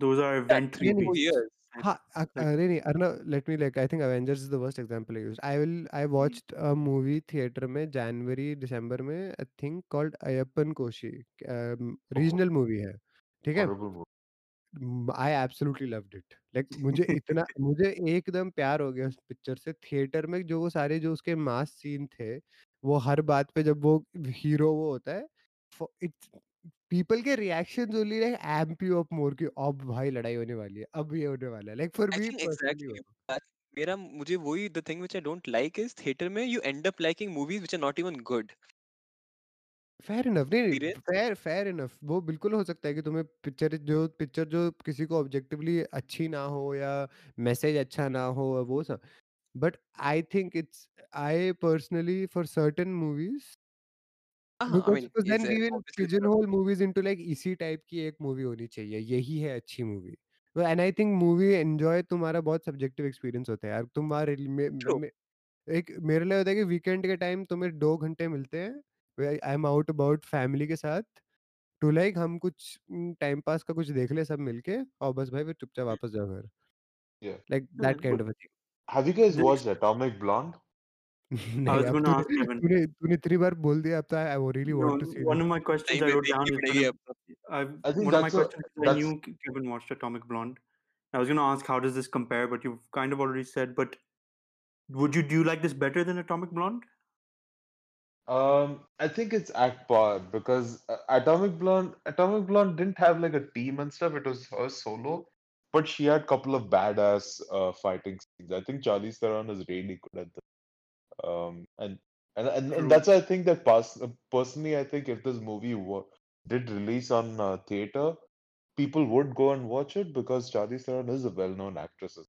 Those are event नहीं, नहीं। four movies. years हाँ, अ, Like, अरे नहीं, let me like I think Avengers is the worst example I used. I will I watched a movie theater में जनवरी दिसंबर में I think called Ayyappan Koshi regional movie है, ठीक है? I absolutely loved it. Like मुझे इतना मुझे एकदम प्यार हो गया उस पिक्चर से थिएटर में जो वो सारे जो उसके मास सीन थे, वो हर बात पे जब वो हीरो वो होता है, इट्स पीपल के reactions only like amp you up more कि अब भाई लड़ाई होने वाली है, अब ये होने वाला है। लाइक फॉर मी एग्जैक्टली मेरा मुझे वही the thing which I don't like is theatre में you end up liking movies which are not even good fair enough नहीं, नहीं फेयर फेयर इनफ वो बिल्कुल हो सकता है कि तुम्हें पिक्चर जो पिक्चर जो किसी को ऑब्जेक्टिवली अच्छी ना हो या मैसेज अच्छा ना हो वो सब। But I think it's I personally for certain movies हाँ आई मीन ऑब्वियसली लाइक इसी टाइप की एक मूवी होनी चाहिए, यही है अच्छी movie. And I think movie enjoy तुम्हारा बहुत सब्जेक्टिव एक्सपीरियंस होता है यार। तुम्हारे लिए मे ट्रू मे एक मेरे लिए होता है कि वीकेंड के टाइम तुम्हें 2 घंटे मिलते हैं, I am out about family के साथ टू लाइक हम कुछ टाइम पास का कुछ देख ले सब मिलके और बस भाई फिर चुपचाप वापस जाओ घर Yeah. Like that kind but of a thing Have you guys Then watched Atomic Blonde? I नहीं was अब going to तूने ask Kevin. तूने तूने इतनी बार बोल दिया अब तो I really No, want to C one this of my questions नहीं I मैं wrote देखनी down is पड़ेगी gonna, अब तो। I've, I think one of my that's a questions is I that's knew K- Kevin watched Atomic Blonde. I was going to ask how does this compare, but you've kind of already said. But would you do you like this better than Atomic Blonde? um I think it's at par because uh, Atomic Blonde Atomic Blonde didn't have like a team and stuff. It was her solo, but she had a couple of badass uh, fighting scenes. I think Charlize Theron is really good at this. Um, and and and, and that's why I think that pers- uh, personally, I think if this movie wa- did release on uh, theater, people would go and watch it because Charlize Theron is a well-known actress.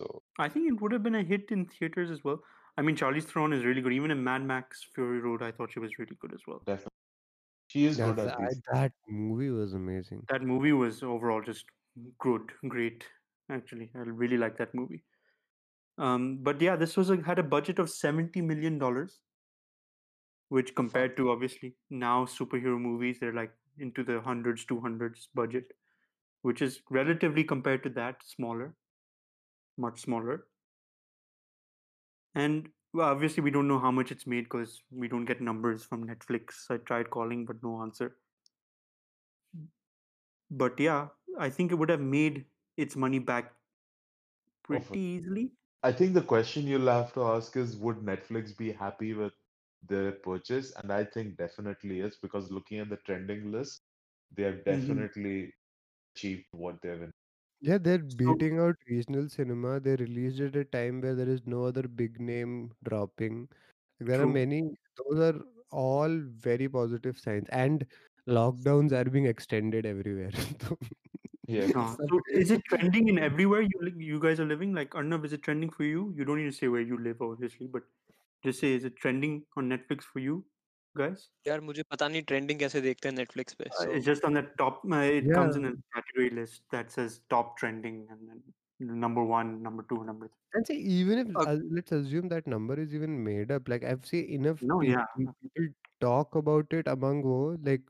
So I think it would have been a hit in theaters as well. I mean, Charlize Theron is really good. Even in Mad Max Fury Road, I thought she was really good as well. definitely, she is good That, at these. that movie was amazing. That movie was overall just good, great. Actually, I really like that movie. Um, but yeah, this was a, had a budget of seventy million dollars, which compared to obviously now superhero movies, they're like into the hundreds, two hundreds budget, which is relatively compared to that smaller, much smaller. And well, obviously, we don't know how much it's made because we don't get numbers from Netflix. I tried calling, but no answer. But yeah, I think it would have made its money back Oh, pretty easily. I think the question you'll have to ask is would Netflix be happy with their purchase? And I think definitely is because looking at the trending list, they have Mhm. definitely achieved what they've in. Yeah, they're So- beating out regional cinema. They released it at a time where there is no other big name dropping. There are True. many, those are all very positive signs. And lockdowns are being extended everywhere. So, Yeah. Uh, सब so पे- is it trending in everywhere you li- you guys are living? Like Arnav, is it trending for you? You don't need to say where you live, obviously, but just say is it trending on Netflix for you guys? यार मुझे पता नहीं trending कैसे देखते हैं Netflix पे Uh, so it's just on the top. Uh, it Yeah. comes in a category list that says top trending, and then number one, number two, number three. And see, even if Uh, uh, let's assume that number is even made up, like I've seen enough No, peop- yeah. pe- people talk about it among वो like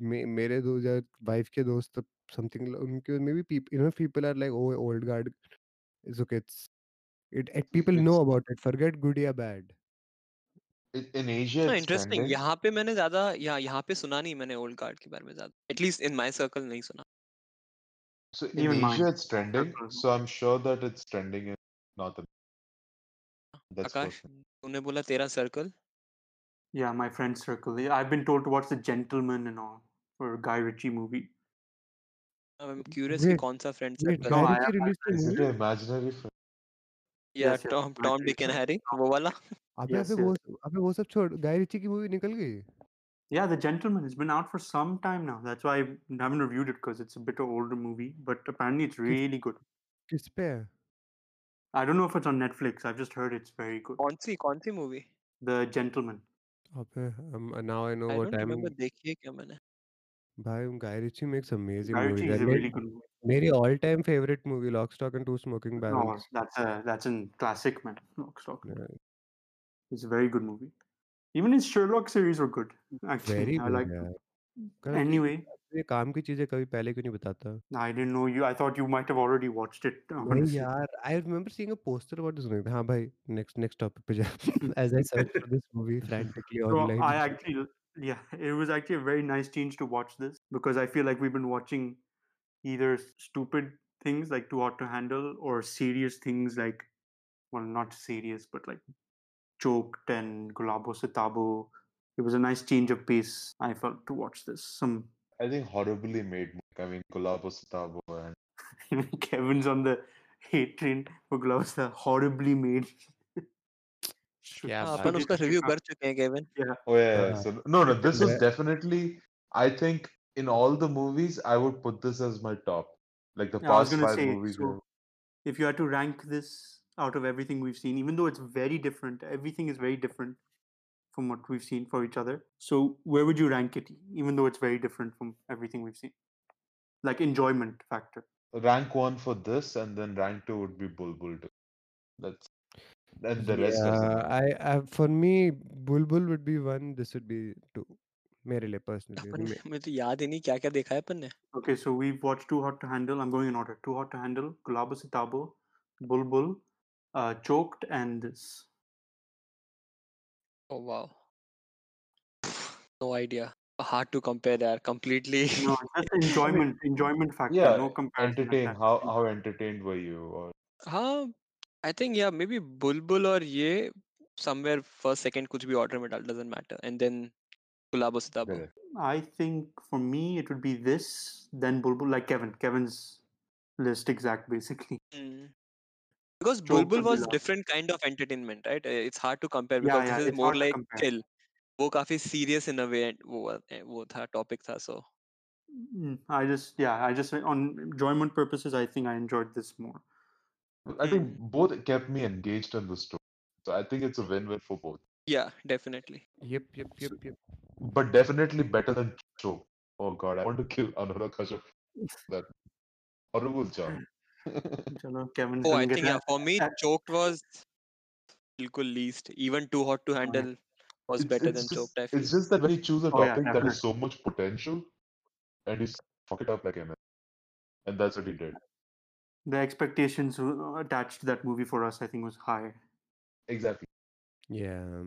मेरे दो या wife के दोस्त something उनके maybe people you know people are like oh old guard is okay it's it at people know about it forget good या bad in Asia interesting यहाँ पे मैंने ज़्यादा या यहाँ पे सुना नहीं मैंने ओल्ड गार्ड के बारे में ज़्यादा एटलीस्ट इन माय सर्कल नहीं सुना। So in Asia it's trending so I am sure that it's trending in north Akash तूने बोला तेरा सर्कल या my friend circle I have been told to watch the gentleman and all for Guy Ritchie movie. Um, I'm curious wait, kaun sa friend wait, circle Guy Ritchie released a movie? Is imaginary friend? Yeah, yes, Tom, yes, Tom Dick and Harry, वो yes, अबे yes. वो अबे वो सब छोड़ Yeah, The Gentlemen has been out for some time now. That's why I haven't reviewed it because it's a bit of older movie, but apparently it's really good. किस I don't know if it's on Netflix. I've just heard it's very good. कौन सी movie? The Gentlemen. Okay. um, now I know I what don't remember देखी है क्या भाई Guy Ritchie makes amazing Guy movies Ritchie is a मेरी really good movie. मेरी all time favourite movie lock stock and two smoking Oh, barrels that's a that's a classic, man. Lock, Stock. It's a very good movie. Even his Sherlock series were good. Actually, very I good like. यार them. कल Anyway, ये काम की चीजें कभी पहले क्यों नहीं बताता I didn't know you. I thought you might have already watched it. नहीं Honestly. यार I remember seeing a poster about this हाँ भाई नेक्स्ट नेक्स्ट टॉपिक पे जा as I search for this movie frantically So I online actually, yeah, it was actually a very nice change to watch this because I feel like we've been watching either stupid things like Too Hot to Handle or serious things like, well, not serious, but like Choked and Gulabo Sitabo. It was a nice change of pace. I felt to watch this. Some I think horribly made. I mean, Gulabo Sitabo and Kevin's on the hate train for Gulabo Sitabo. Horribly made. Should- क्या हाँ, बात अपन should उसका it- review uh, कर चुके हैं Kevin oh yeah. yeah. हाँ, So no, no. This was Yeah. definitely. I think in all the movies, I would put this as my top. Like the Yeah, I was past gonna five say, movies. so yeah. if you had to rank this out of everything we've seen, even though it's very different, everything is very different from what we've seen for each other. So where would you rank it, even though it's very different from everything we've seen? Like enjoyment factor. rank one for this, and then rank two would be Bulbul. too. That's and the rest yeah, doesn't. I, I for me Bulbul would be one this would be two मेरे लिए personally अपन ने मुझे तो याद ही नहीं क्या क्या देखा है अपन ने Okay, so we've watched Too Hot to Handle. I'm going in order. Too Hot to Handle, Gulabo Sitabo, Bulbul, uh, Choked, and this. oh wow no idea hard to compare there completely No, just enjoyment, enjoyment factor. Yeah, no comparison. entertain. attached. How how entertained were you? Or हाँ I think yeah maybe बुलबुल और ये somewhere first second कुछ भी order में डाल doesn't matter and then Gulabo Sitabo Correct. I think for me it would be this, then Bulbul, like Kevin. Kevin's list exact, basically. Mm. Because Joke Bulbul would be was last. different kind of entertainment, right? Uh, It's hard to compare Yeah, because yeah, this is it's more hard to like compare. chill. वो काफी serious in a way and वो eh, वो था topic था so Mm, I just, yeah, I just, on enjoyment purposes, I think I enjoyed this more. I think mm. both kept me engaged in the story. So I think it's a win-win for both. Yeah, definitely. Yep, yep, yep, yep. But definitely better than Cho. Oh god, I want to kill Anurag Kashyap. That horrible job. oh, I think yeah, for me, choked was bilkul least. Even too hot to handle was it's, better it's than just, choked. It's just that when you choose a topic oh, yeah, that has so much potential, and you fuck it up like him, and that's what he did The expectations uh, attached to that movie for us, I think, was high. Exactly. yeah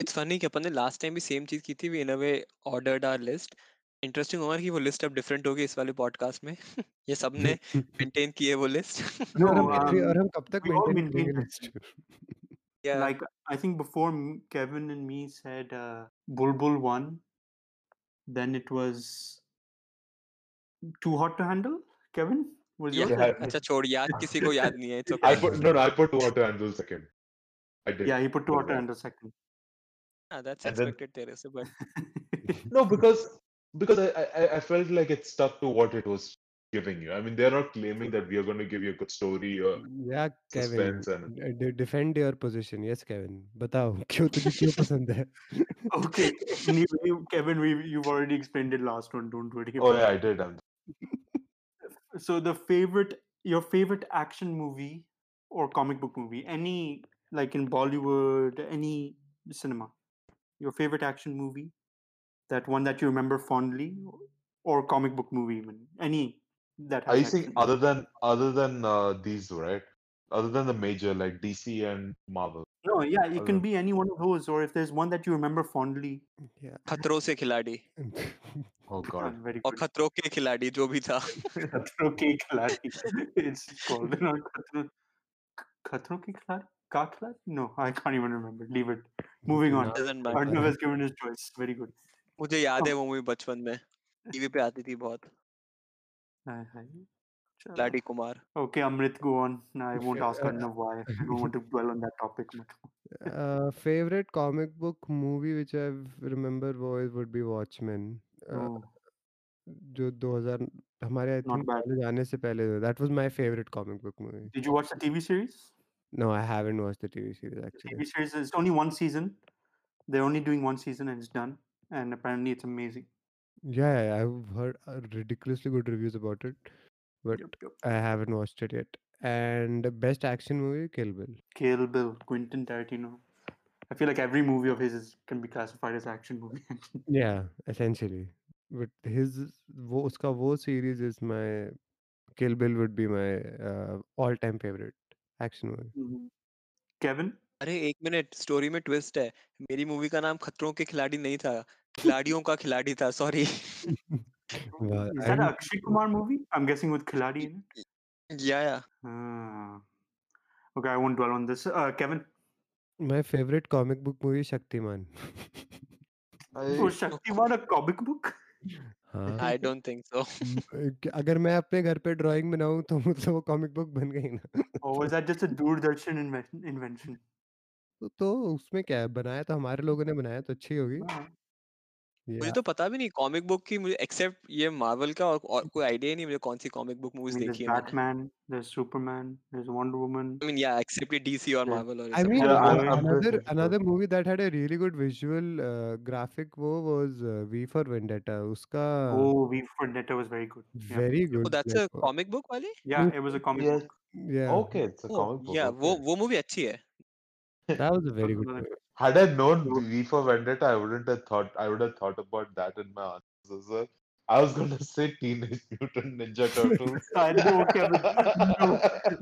It's funny कि अपन ने last time भी same चीज की थी we in a way ordered our list. Interesting होगा कि वो list अब different होगी इस वाले podcast में ये सबने maintain की है वो list. No, और हम um, और हम कब तक we all मेंटेन करेंगे maintained list yeah. like I think before m- Kevin and me said uh, Bulbul won, then it was too hot to handle. Kevin was Yeah. yours? Yeah, अच्छा छोड़ याद किसी को याद नहीं है it's I okay. put no no I put two auto handle second. I did. Yeah, he put too hot to Yeah. handle second. हाँ, that's And then- expected तेरे से but No, because because I, I I felt like it stuck to what it was giving you. I mean, they're not claiming that we are going to give you a good story or या Kevin suspense and defend your position yes Kevin बताओ क्यों तुझे क्यों पसंद है okay, anyway, Kevin, we you've already explained it last one. Don't worry. oh about yeah, I did. Um, it. So the favorite, your favorite action movie or comic book movie, any like in Bollywood, any cinema, your favorite action movie, that one that you remember fondly, or comic book movie even any that are you saying other than other than uh, these, right? Other than the major like DC and Marvel. No, yeah, it can other- be any one of those, or if there's one that you remember fondly. या खतरों से खिलाड़ी Oh Ah, god. very और good. खतरों के खिलाड़ी जो भी था खतरों के खिलाड़ी. it's called not खतरों खतरों के खिलाड़ी का खिलाड़ी? No, I can't even remember. Leave it. Moving on. doesn't matter Arnav has given his choice. Very good. मुझे याद है Oh. वो मूवी बचपन में टीवी पे आती थी बहुत Hi, hi. Chalo. खिलाड़ी Kumar Okay, Amrit, go on. No, I won't ask Uh, Arnav why. I don't want to dwell on that topic much. uh, favorite comic book movie which I remember was would be Watchmen. Uh, Oh, जो 2000 हमारे आई Not think bad. College आने से पहले that was my favorite comic book movie. did you watch the TV series? No, I haven't watched the TV series The actually. TV series is only one season. They're only doing one season and it's done. And apparently it's amazing. Yeah, yeah, I've heard uh, ridiculously good reviews about it, But Yup, yup. I haven't watched it yet. And the best action movie, Kill Bill. Kill Bill, Quentin Tarantino. I feel like every movie of his is, can be classified as action movie. Yeah, essentially. But his वो उसका वो series is my Kill Bill would be my uh, all-time favorite action movie. Mhm. Kevin? अरे एक minute story में twist है मेरी movie का नाम खतरों के खिलाड़ी नहीं था खिलाड़ियों का खिलाड़ी था sorry Wow, Is that I'm- a Akshay Kumar movie? I'm guessing with Khiladi in it. या या Ah. Okay, I won't dwell on this. Uh, Kevin? My favorite comic book movie Shaktiman. I... Oh, Shaktiman, a comic book? हाँ आई don't think सो अ, अगर मैं अपने घर पे drawing बनाऊँ तो मतलब वो कॉमिक बुक बन गई ना was that just a Doordarshan inven- invention? तो, तो उसमें क्या है बनाया तो हमारे लोगों ने बनाया तो अच्छी होगी Ah. मुझे या तो पता भी नहीं कॉमिक बुक की मुझे एक्सेप्ट ये मार्वल का और, और कोई आइडिया ही नहीं मुझे कौन सी comic book I movies mean, there's देखी है मैंने Batman, there's Superman, there's Wonder Woman. आई मीन या एक्सेप्ट ये डीसी और Yeah. मार्वल और ये I सब mean Yeah, uh, I'm- I'm another pretty sure. another movie that had a really good visual uh, graphic वो was uh, V for Vendetta उसका Oh, V for Vendetta was very good. Yeah, very Oh, good that's a like, uh, comic book वाली yeah it was a comic yeah, book. yeah okay, it's a Oh, comic book. yeah वो okay. वो movie अच्छी है that was a very good Another- movie Had I known No. V for Vendetta, I wouldn't have thought. I would have thought about that in my answers. I was gonna say Teenage Mutant Ninja Turtles. I know, Kevin. No,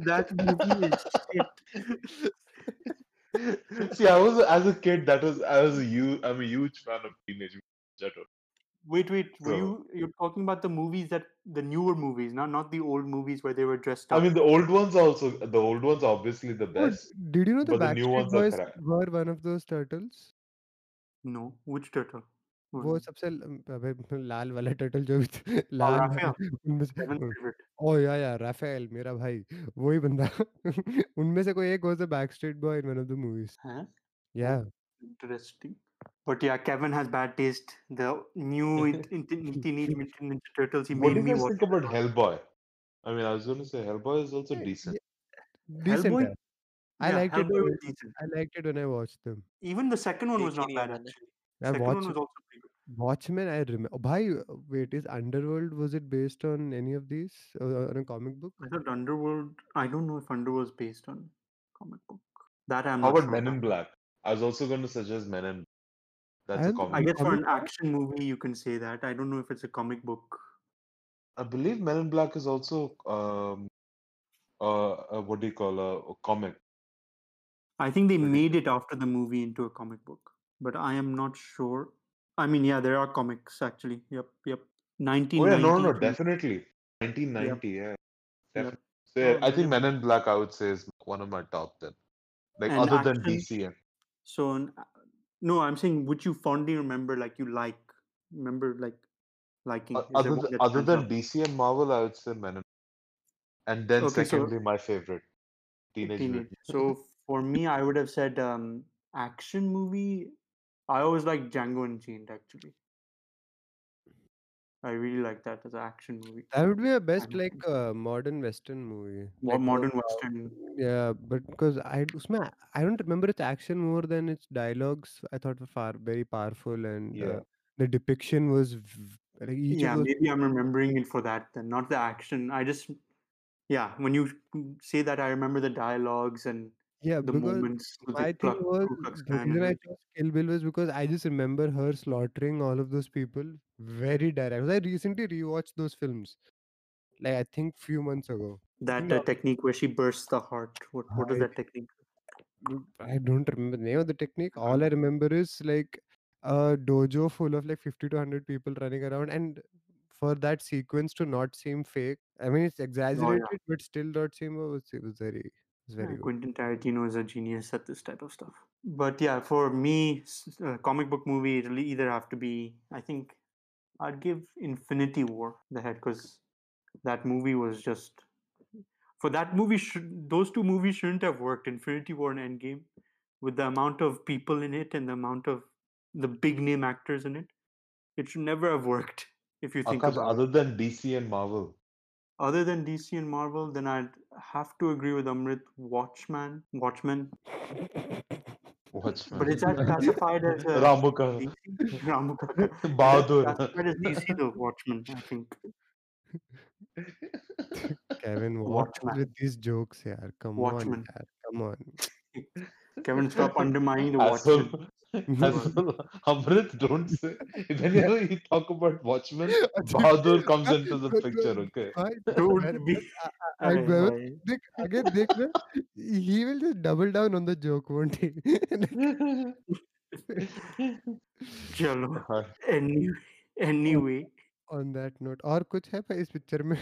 that movie is shit. See, I was as a kid. That was I was a huge. I'm a huge fan of Teenage Mutant Ninja Turtles. Wait, wait. Were So- you you're talking about the movies that the newer movies, not not the old movies where they were dressed I up? mean, the old ones also. The old ones are obviously the Oh, best. did you know the but the new Backstreet ones are Boys crap. were one of those turtles? no, which turtle? Oh, वो no. सबसे ल- अबे लाल वाला turtle जो भी था, Oh, लाल Raphael. उनमें से Kevin's favorite. ओ या या राफेल मेरा भाई वही बंदा उनमें से कोई एक was a backstreet boy in one of the movies Huh? yeah Interesting. but yeah, Kevin has bad taste. The new Teenage Mutant Ninja Turtles. He what do you think about Hellboy? I mean, I was going to say Hellboy is also decent. Decent. Hellboy, I yeah, liked Hellboy it. I liked it when I watched them. Even the second one was not bad actually. Second watched, one was also pretty good. Watchmen, I remember. Oh, bhai, uh, wait, is Underworld was it based on any of these uh, uh, on a comic book? I thought Underworld. I don't know if Underworld was based on comic book. That I'm. How about sure Men in Black? I was also going to suggest Men in that's a comic. I guess for an action movie, you can say that. I don't know if it's a comic book. I believe Men in Black is also um, uh, uh what do you call a, a comic? I think they made it after the movie into a comic book, but I am not sure. I mean, yeah, there are comics actually. Yep, yep. Nineteen. Oh yeah, no, no, definitely. 1990, yeah, Yep. So, Oh, yeah, I think in Men in Black, I would say, is one of my top ten. Like And other than DC and So, n- no, I'm saying would you fondly remember, like you like, remember like liking. Is there other one than, that other stands than out? DC and Marvel, I would say Men in. And then Okay, so- secondly, my favorite, Teenage Teenage. Mutant. So for me, I would have said um, action movie. I always like Django Unchained. Actually, I really like that as an action movie. That would be a best like uh, modern western movie. What like, modern uh, western? Yeah, but because I usme, I don't remember its action more than its dialogues. I thought were far very powerful and uh, yeah. uh, the depiction was v- like yeah. Those- maybe I'm remembering it for that then, not the action. I just yeah. When you mm, say that, I remember the dialogues and yeah the because moments my the thing was the reason I chose Kill Bill was because I just remember her slaughtering all of those people very direct. I recently rewatched those films, like I think few months ago. that uh, technique where she bursts the heart. What what is that technique? I don't remember the name of the technique. All Uh-huh. I remember is like a dojo full of like 50 to 100 people running around, and for that sequence to not seem fake, I mean it's exaggerated, but still not seem it was, it was very it was very Yeah. Quentin Tarantino is a genius at this type of stuff. But yeah, for me, uh, comic book movie, it'll either have to be. I think I'd give Infinity War the head because that movie was just. For that movie, should, those two movies shouldn't have worked. Infinity War and Endgame, with the amount of people in it and the amount of the big name actors in it, it should never have worked. If you think Akash, about it. other than DC and Marvel, Other than DC and Marvel, then I'd have to agree with Amrit. Watchman, Watchman. Watchmen. But it's that classified as a Ramuka, DC? Ramuka. Is that Bahadur. classified as DC though, Watchmen, I think. Kevin, what Watchman. with these jokes here? Come Watchman. on, yaar, come on. Kevin, stop undermining the Watchmen. Amrit, don't say. Whenever you talk about Watchmen, Bahadur comes into the picture, okay? भाई, Don't be. I अरे will- भाई, again देख ना he will just double down on the joke won't he चलो. Any, anyway, on that note और कुछ है इस पिक्चर में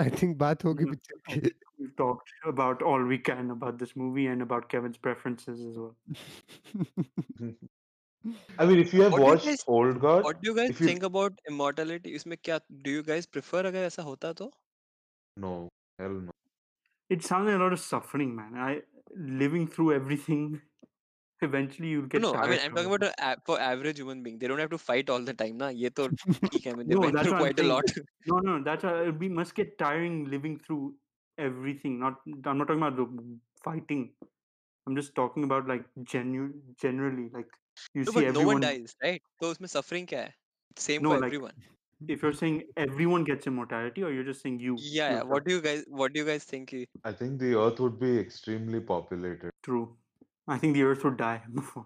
I think बात होगी पिक्चर की we've talked about all we can about this movie and about Kevin's preferences as well. I mean, if you have what watched guys, Old Guard, what do you guys think about immortality? इसमें क्या do you guys prefer If ऐसा होता तो? No, hell no. It sounds like a lot of suffering, man. I living through everything. Eventually, you'll get. No, I mean, I'm talking about a, for average human being. They don't have to fight all the time, na? ये तो ठीक mean, they no, that's quite a lot. No, no, that's a, we must get tiring living through everything. Not, I'm not talking about the fighting. I'm just talking about like genu- generally, like you No, see but no one everyone. dies, right? तो उसमें suffering क्या है? Same No, for like, everyone. If you're saying everyone gets immortality, or you're just saying you. Yeah, yeah. yourself? What do you guys What do you guys think? कि- I think the Earth would be extremely populated. True. I think the Earth would die before.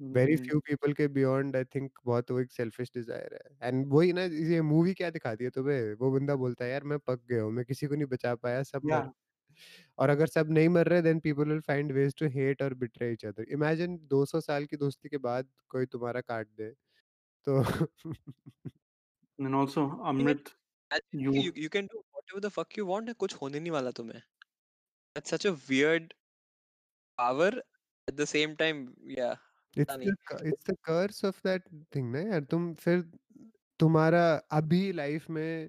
Very. Few people के beyond I think बहुत वो एक selfish desire है। And वही ना ये movie क्या दिखाती है तुम्हें? वो बंदा बोलता है यार मैं पक गया हूँ मैं किसी को नहीं बचा पाया सब मर Yeah. और अगर सब नहीं मर रहे then people will find ways to hate और बिट्रे ईच अदर इमेजिन 200 साल की दोस्ती के बाद कोई तुम्हारा काट दे तो And also, think it- Amrit, Imagine you कि you you can do whatever the fuck you want कुछ होने नहीं वाला तुम्हें। That's such a weird power at the same time yeah. It's it's the curse of that thing ना यार? तुम फिर तुम्हारा अभी लाइफ में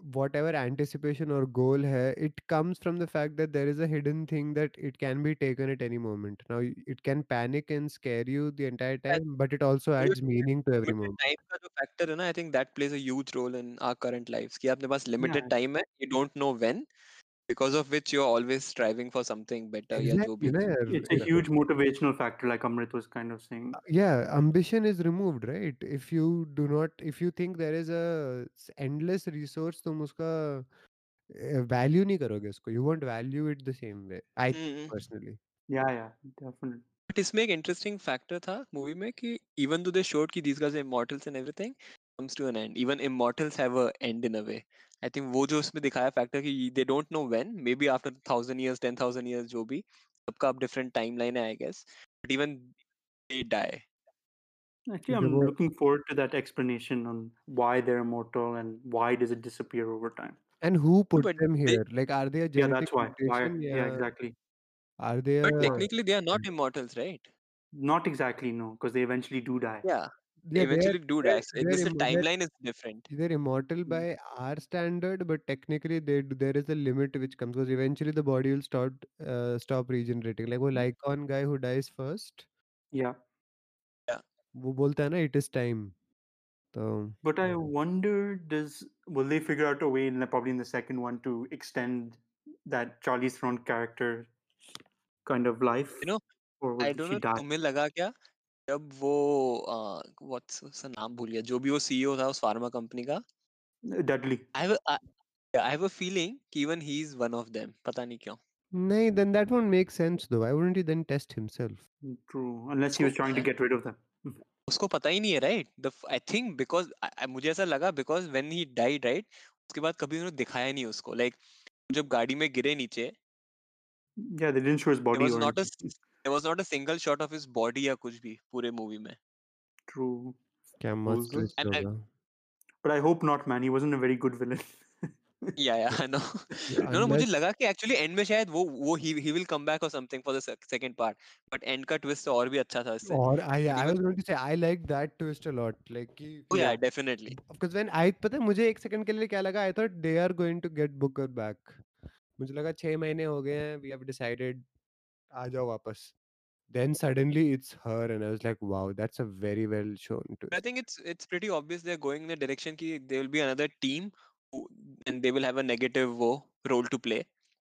वॉट एवर एंटिसिपेशन और गोल है it comes from the fact that there is a hidden thing that it can be taken at any moment now it can panic and scare you the entire time but it also adds meaning to every moment time का जो factor है ना I think that plays a huge role in our current lifes कि आपके पास limited time है you don't know when because of which you're always striving for something better या जो exactly भी na हो। yaar. it's a It- huge motivational factor, like Amrit was kind of saying. yeah ambition is removed right if you do not if you think there is a s- endless resource तुम उसका value नहीं करोगे उसको you won't value it the same way i think hmm, personally Yeah, yeah, definitely. But इसमें एक interesting factor था movie में कि इवन दो दे शोड कि these guys are immortals and everything comes to an end even immortals have a end in a way I think वो जो उसमें दिखाया फैक्टर कि they don't know when maybe after thousand years ten thousand years जो भी सबका अब different timeline है I guess but even they die Actually, Okay, I'm well- looking forward to that explanation on why they're immortal and why does it disappear over time. and who put but them they- here like are they a Yeah, genetic that's why. Why? mutation Yeah, या exactly. are they but a- technically they are not immortals right Not exactly, no, because they eventually do die. yeah yeah, eventually do die. So this timeline is different. They're immortal hmm. by our standard, but technically they there is a limit which comes because eventually the body will start uh, stop regenerating. Like वो Lykon guy who dies first. Yeah. Yeah. वो बोलता है ना it is time. So, but I yeah. wonder, does will they figure out a way, in, probably in the second one, to extend that Charlize Theron character kind of life? You know, or will तुम्हें लगा क्या? जब वो what's उसका नाम भूल गया जो भी वो सीईओ था उस फार्मा कंपनी का। Dudley I have I have a feeling कि even he is one of them पता नहीं क्यों। नहीं then that won't make sense though I wouldn't he then test himself true unless he was trying to get rid of them उसको पता ही नहीं है right the I think because मुझे ऐसा लगा because when he died right उसके बाद कभी उन्होंने दिखाया नहीं उसको लाइक like, जब गाड़ी में गिरे नीचे। Yeah they didn't show his body was not a there was not a single shot of his body या कुछ भी पूरे मूवी में। ट्रू क्या मस्त but I hope not man he wasn't a very good villain yeah yeah no no no मुझे लगा कि एक्चुअली एंड में शायद वो वो he he will come back और something for the second part but end का ट्विस्ट तो और भी अच्छा था इससे। और I I was going to say I like that twist a lot like कि yeah definitely because when I पता है मुझे एक सेकंड के लिए क्या लगा I thought they are going to get Booker back मुझे लगा 6 महीने हो गए हैं वी हैव डिसाइडेड आ जाओ वापस. Then suddenly it's her and I was like wow that's a very well shown I twist. think it's it's pretty obvious they're going in a direction ki there will be another team who, and they will have a negative wo, role to play.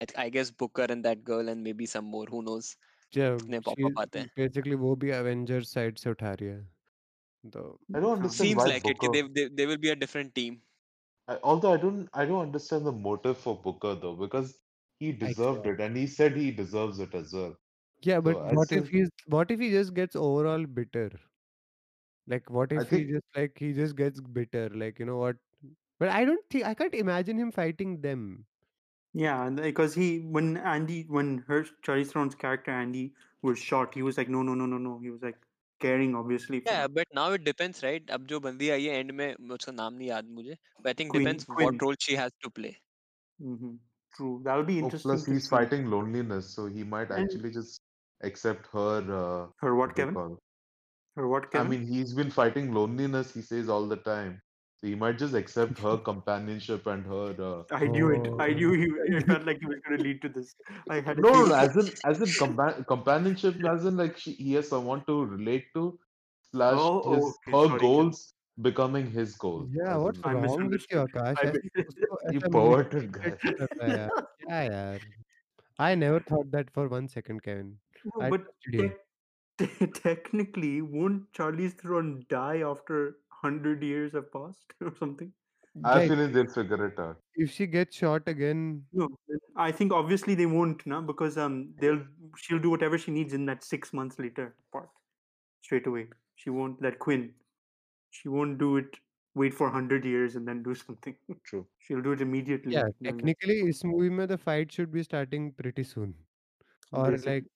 I, th- I guess Booker and that girl and maybe some more. Who knows? Yeah, कितने pop she up आते हैं. basically वो भी Avengers side से उठा रही है. तो I don't understand Seems why like it. Ki Booker. they, they they will be a different team. I, although I don't, I don't understand the motive for Booker though, because he deserved it and he said he deserves it as well Yeah, but i what if still he's what if he just gets overall bitter? Like what i if he just like he just gets bitter? Like you know what? But I don't think I can't imagine him fighting them. Yeah, because he when Andy when her Charlize Theron's character Andy was shot, he was like, no, no, no, no, no. He was like caring obviously Yeah, but now it depends, right? अब जो बंदी आई है and में मैं उसका नाम नहीं याद मुझे, but I think Quynh depends what role she has to play. hmm True. That'll be Oh, interesting. plus he's see. fighting loneliness, so he might And- actually just accept her. Uh, Her what, what Kevin? call? Her what, Kevin? I mean, he's been fighting loneliness. He says all the time, so he might just accept her companionship and her. Uh, I knew it. I Oh. knew he. I felt like he was going to lead to this. I had. no, no, as in as in compa- companionship, as in like she, he has someone to relate to. slash Oh, oh, his okay, her sorry, goals becoming his goal. Yeah, what's I wrong with you, Akash? you perverted guy. yeah, yeah. I never thought that for one second, Kevin. No, but te- te- technically, won't Charlize Theron die after hundred years have passed or something? I like, feel they'll figure it out. If she gets shot again, no, I think obviously they won't, now because um, they'll she'll do whatever she needs in that six months later part straight away. She won't let Quynh She won't do it. Wait for hundred years and then do something. True. She'll do it immediately. yeah, then that's- technically इस movie में the fight should be starting pretty soon. और Basically. like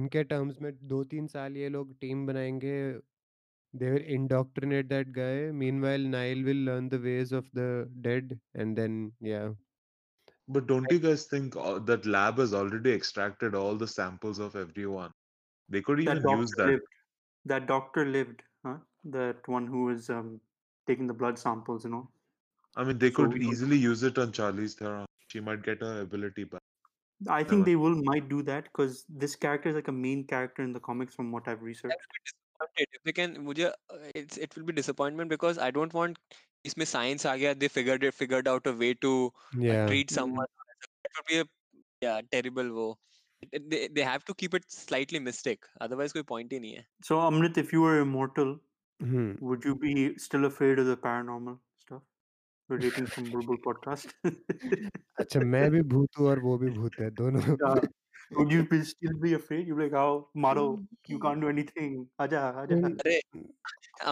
इनके terms में दो तीन साल ये लोग team बनाएंगे they will indoctrinate that guy meanwhile Nile will learn the ways of the dead and then yeah But don't you guys think uh, that lab has already extracted all the samples of everyone? They could that even doctor use that. lived. That doctor lived, huh? that one who is um, taking the blood samples, you know. I mean, they so could easily use it on Charlize Theron. She might get her ability back. I think they will might do that because this character is like a main character in the comics from what I've researched. If they can, uh, it's it will be disappointment because I don't want Is my science uh they figured it figured out a way to uh, yeah. treat someone. It would be a yeah terrible वो. They they have to keep it slightly mystic. Otherwise no point in here. So Amrit, if you were immortal, hmm. would you be still afraid of the paranormal stuff? We're dating from Bulbul podcast. अच्छा मैं भी भूत हूँ और वो भी भूत है दोनों Yeah. would you be still be afraid? You'd be like, "Oh, Maro, you can't do anything. Aja, aja." Well, अरे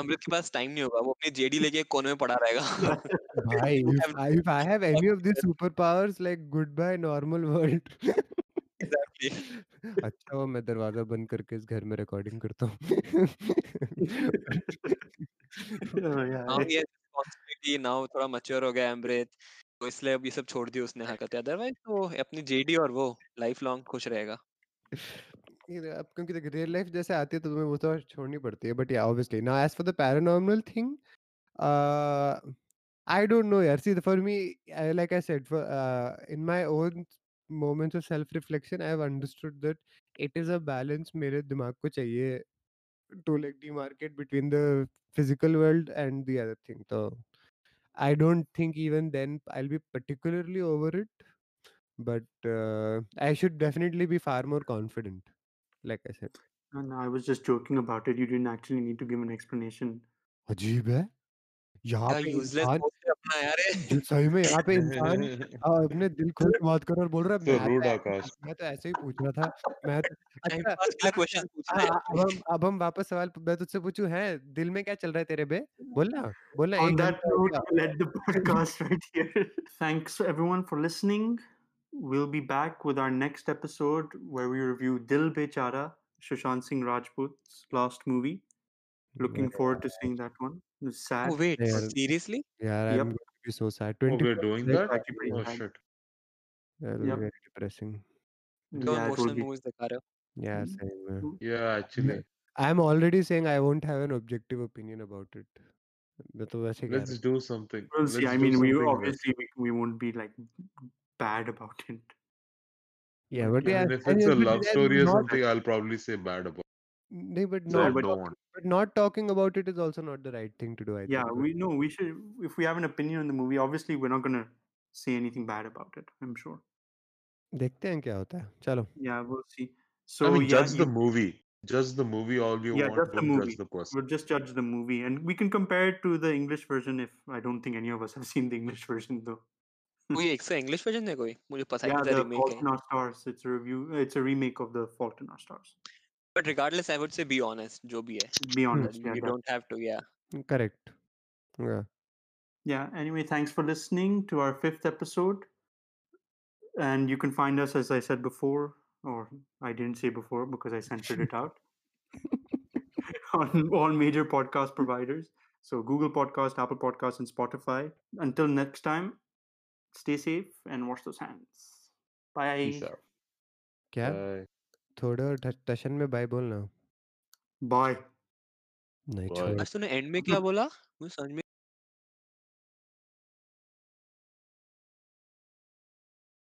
अमृत के पास टाइम नहीं होगा वो अपनी जेडी लेके एक कोने में पड़ा रहेगा भाई You if have- I, if I have any of these superpowers like goodbye normal world exactly. अच्छा वो मैं दरवाज़ा बंद करके इस घर में रिकॉर्डिंग करता हूँ। yeah. now he has थोड़ा mature हो गया है अमृत तो इसलिए अब ये सब छोड़ दी उसने हरकतें। अदरवाइज़ तो अपनी जेडी और वो लाइफ लॉन्ग खुश रहेगा। ये अब क्योंकि देख रियल लाइफ जैसे आती है तो तुम्हें वो तो छोड़नी पड़ती है but yeah obviously now as for the paranormal thing I don't know, yaar. See, for me, I, like I said, for uh, in my own moments of self-reflection, I have understood that it is a balance मेरे दिमाग को चाहिए to like demarcate between the physical world and the other thing. So I don't think even then I'll be particularly over it, but uh, I should definitely be far more confident. Like I said, And I was just joking about it. You didn't actually need to give an explanation. अजीब है यहाँ क्या पे useless इंसान Post यार सही में यहाँ पे इंसान हाँ, अपने दिल खोल के बात कर और बोल रहा है मैं तो rude, ऐसे- मैं तो ऐसे ही पूछ रहा था मैं तो अच्छा क्वेश्चन पूछ हाँ, रहे हाँ, अब हम अब हम वापस सवाल मैं तुझसे पूछूँ है दिल में क्या चल रहा है तेरे बे बोलना बोलना हो note, गया। we'll end the podcast right here. Thanks everyone for listening. We'll be back with our next episode where we review Dil Bechara, Sushant Singh Rajput's last movie. Looking forward to seeing that one. It's sad. oh wait Yeah. seriously यार Yep. I'm going to be so sad Oh, 20 we're doing like, that? actually pretty Oh sad. shit. that will Yep. be very depressing तो Yeah, it will emotional be. Movies दिखा रहे हो यार Mm. सही में Yeah, actually. I'm already saying I won't have an objective opinion about it मैं तो वैसे कह Let's रहा do something. We'll see. Let's I do mean, we something with- obviously we, we won't be like bad about it. हूँ yeah but I yeah mean, if I it's mean, a but love yeah, story or not- something, I'll probably say bad about. नहीं but So I not don't want. but not talking about it is also not the right thing to do I Yeah, think we know we should. If we have an opinion on the movie, obviously we're not gonna say anything bad about it. I'm sure. देखते हैं क्या होता है चलो Yeah, we'll see. So I mean, yeah, judge you, the movie. Judge the movie all you Yeah, want. just the Don't movie. judge the person. we'll just judge the movie, and we can compare it to the English version. If I don't think any of us have seen the English version though. कोई एक से English version है कोई मुझे पता ही yeah, नहीं था the remake Fault है in Our Stars. It's a review. It's a remake of the Fault in Our Stars. but regardless, I would say be honest. Jo bhi hai. Be hmm. honest. You, you yeah. don't have to. Yeah. Hmm, correct. Yeah. Yeah. Anyway, thanks for listening to our fifth episode. And you can find us, as I said before, or I didn't say before because I censored it out, on all major podcast providers. So Google Podcast, Apple Podcast, and Spotify. Until next time, stay safe and wash those hands. Bye. Peace out. Bye. थोड़ा और टशन में bye बोलना bye. नहीं Bye. छोड़ आज तूने and में क्या बोला मुझे समझ में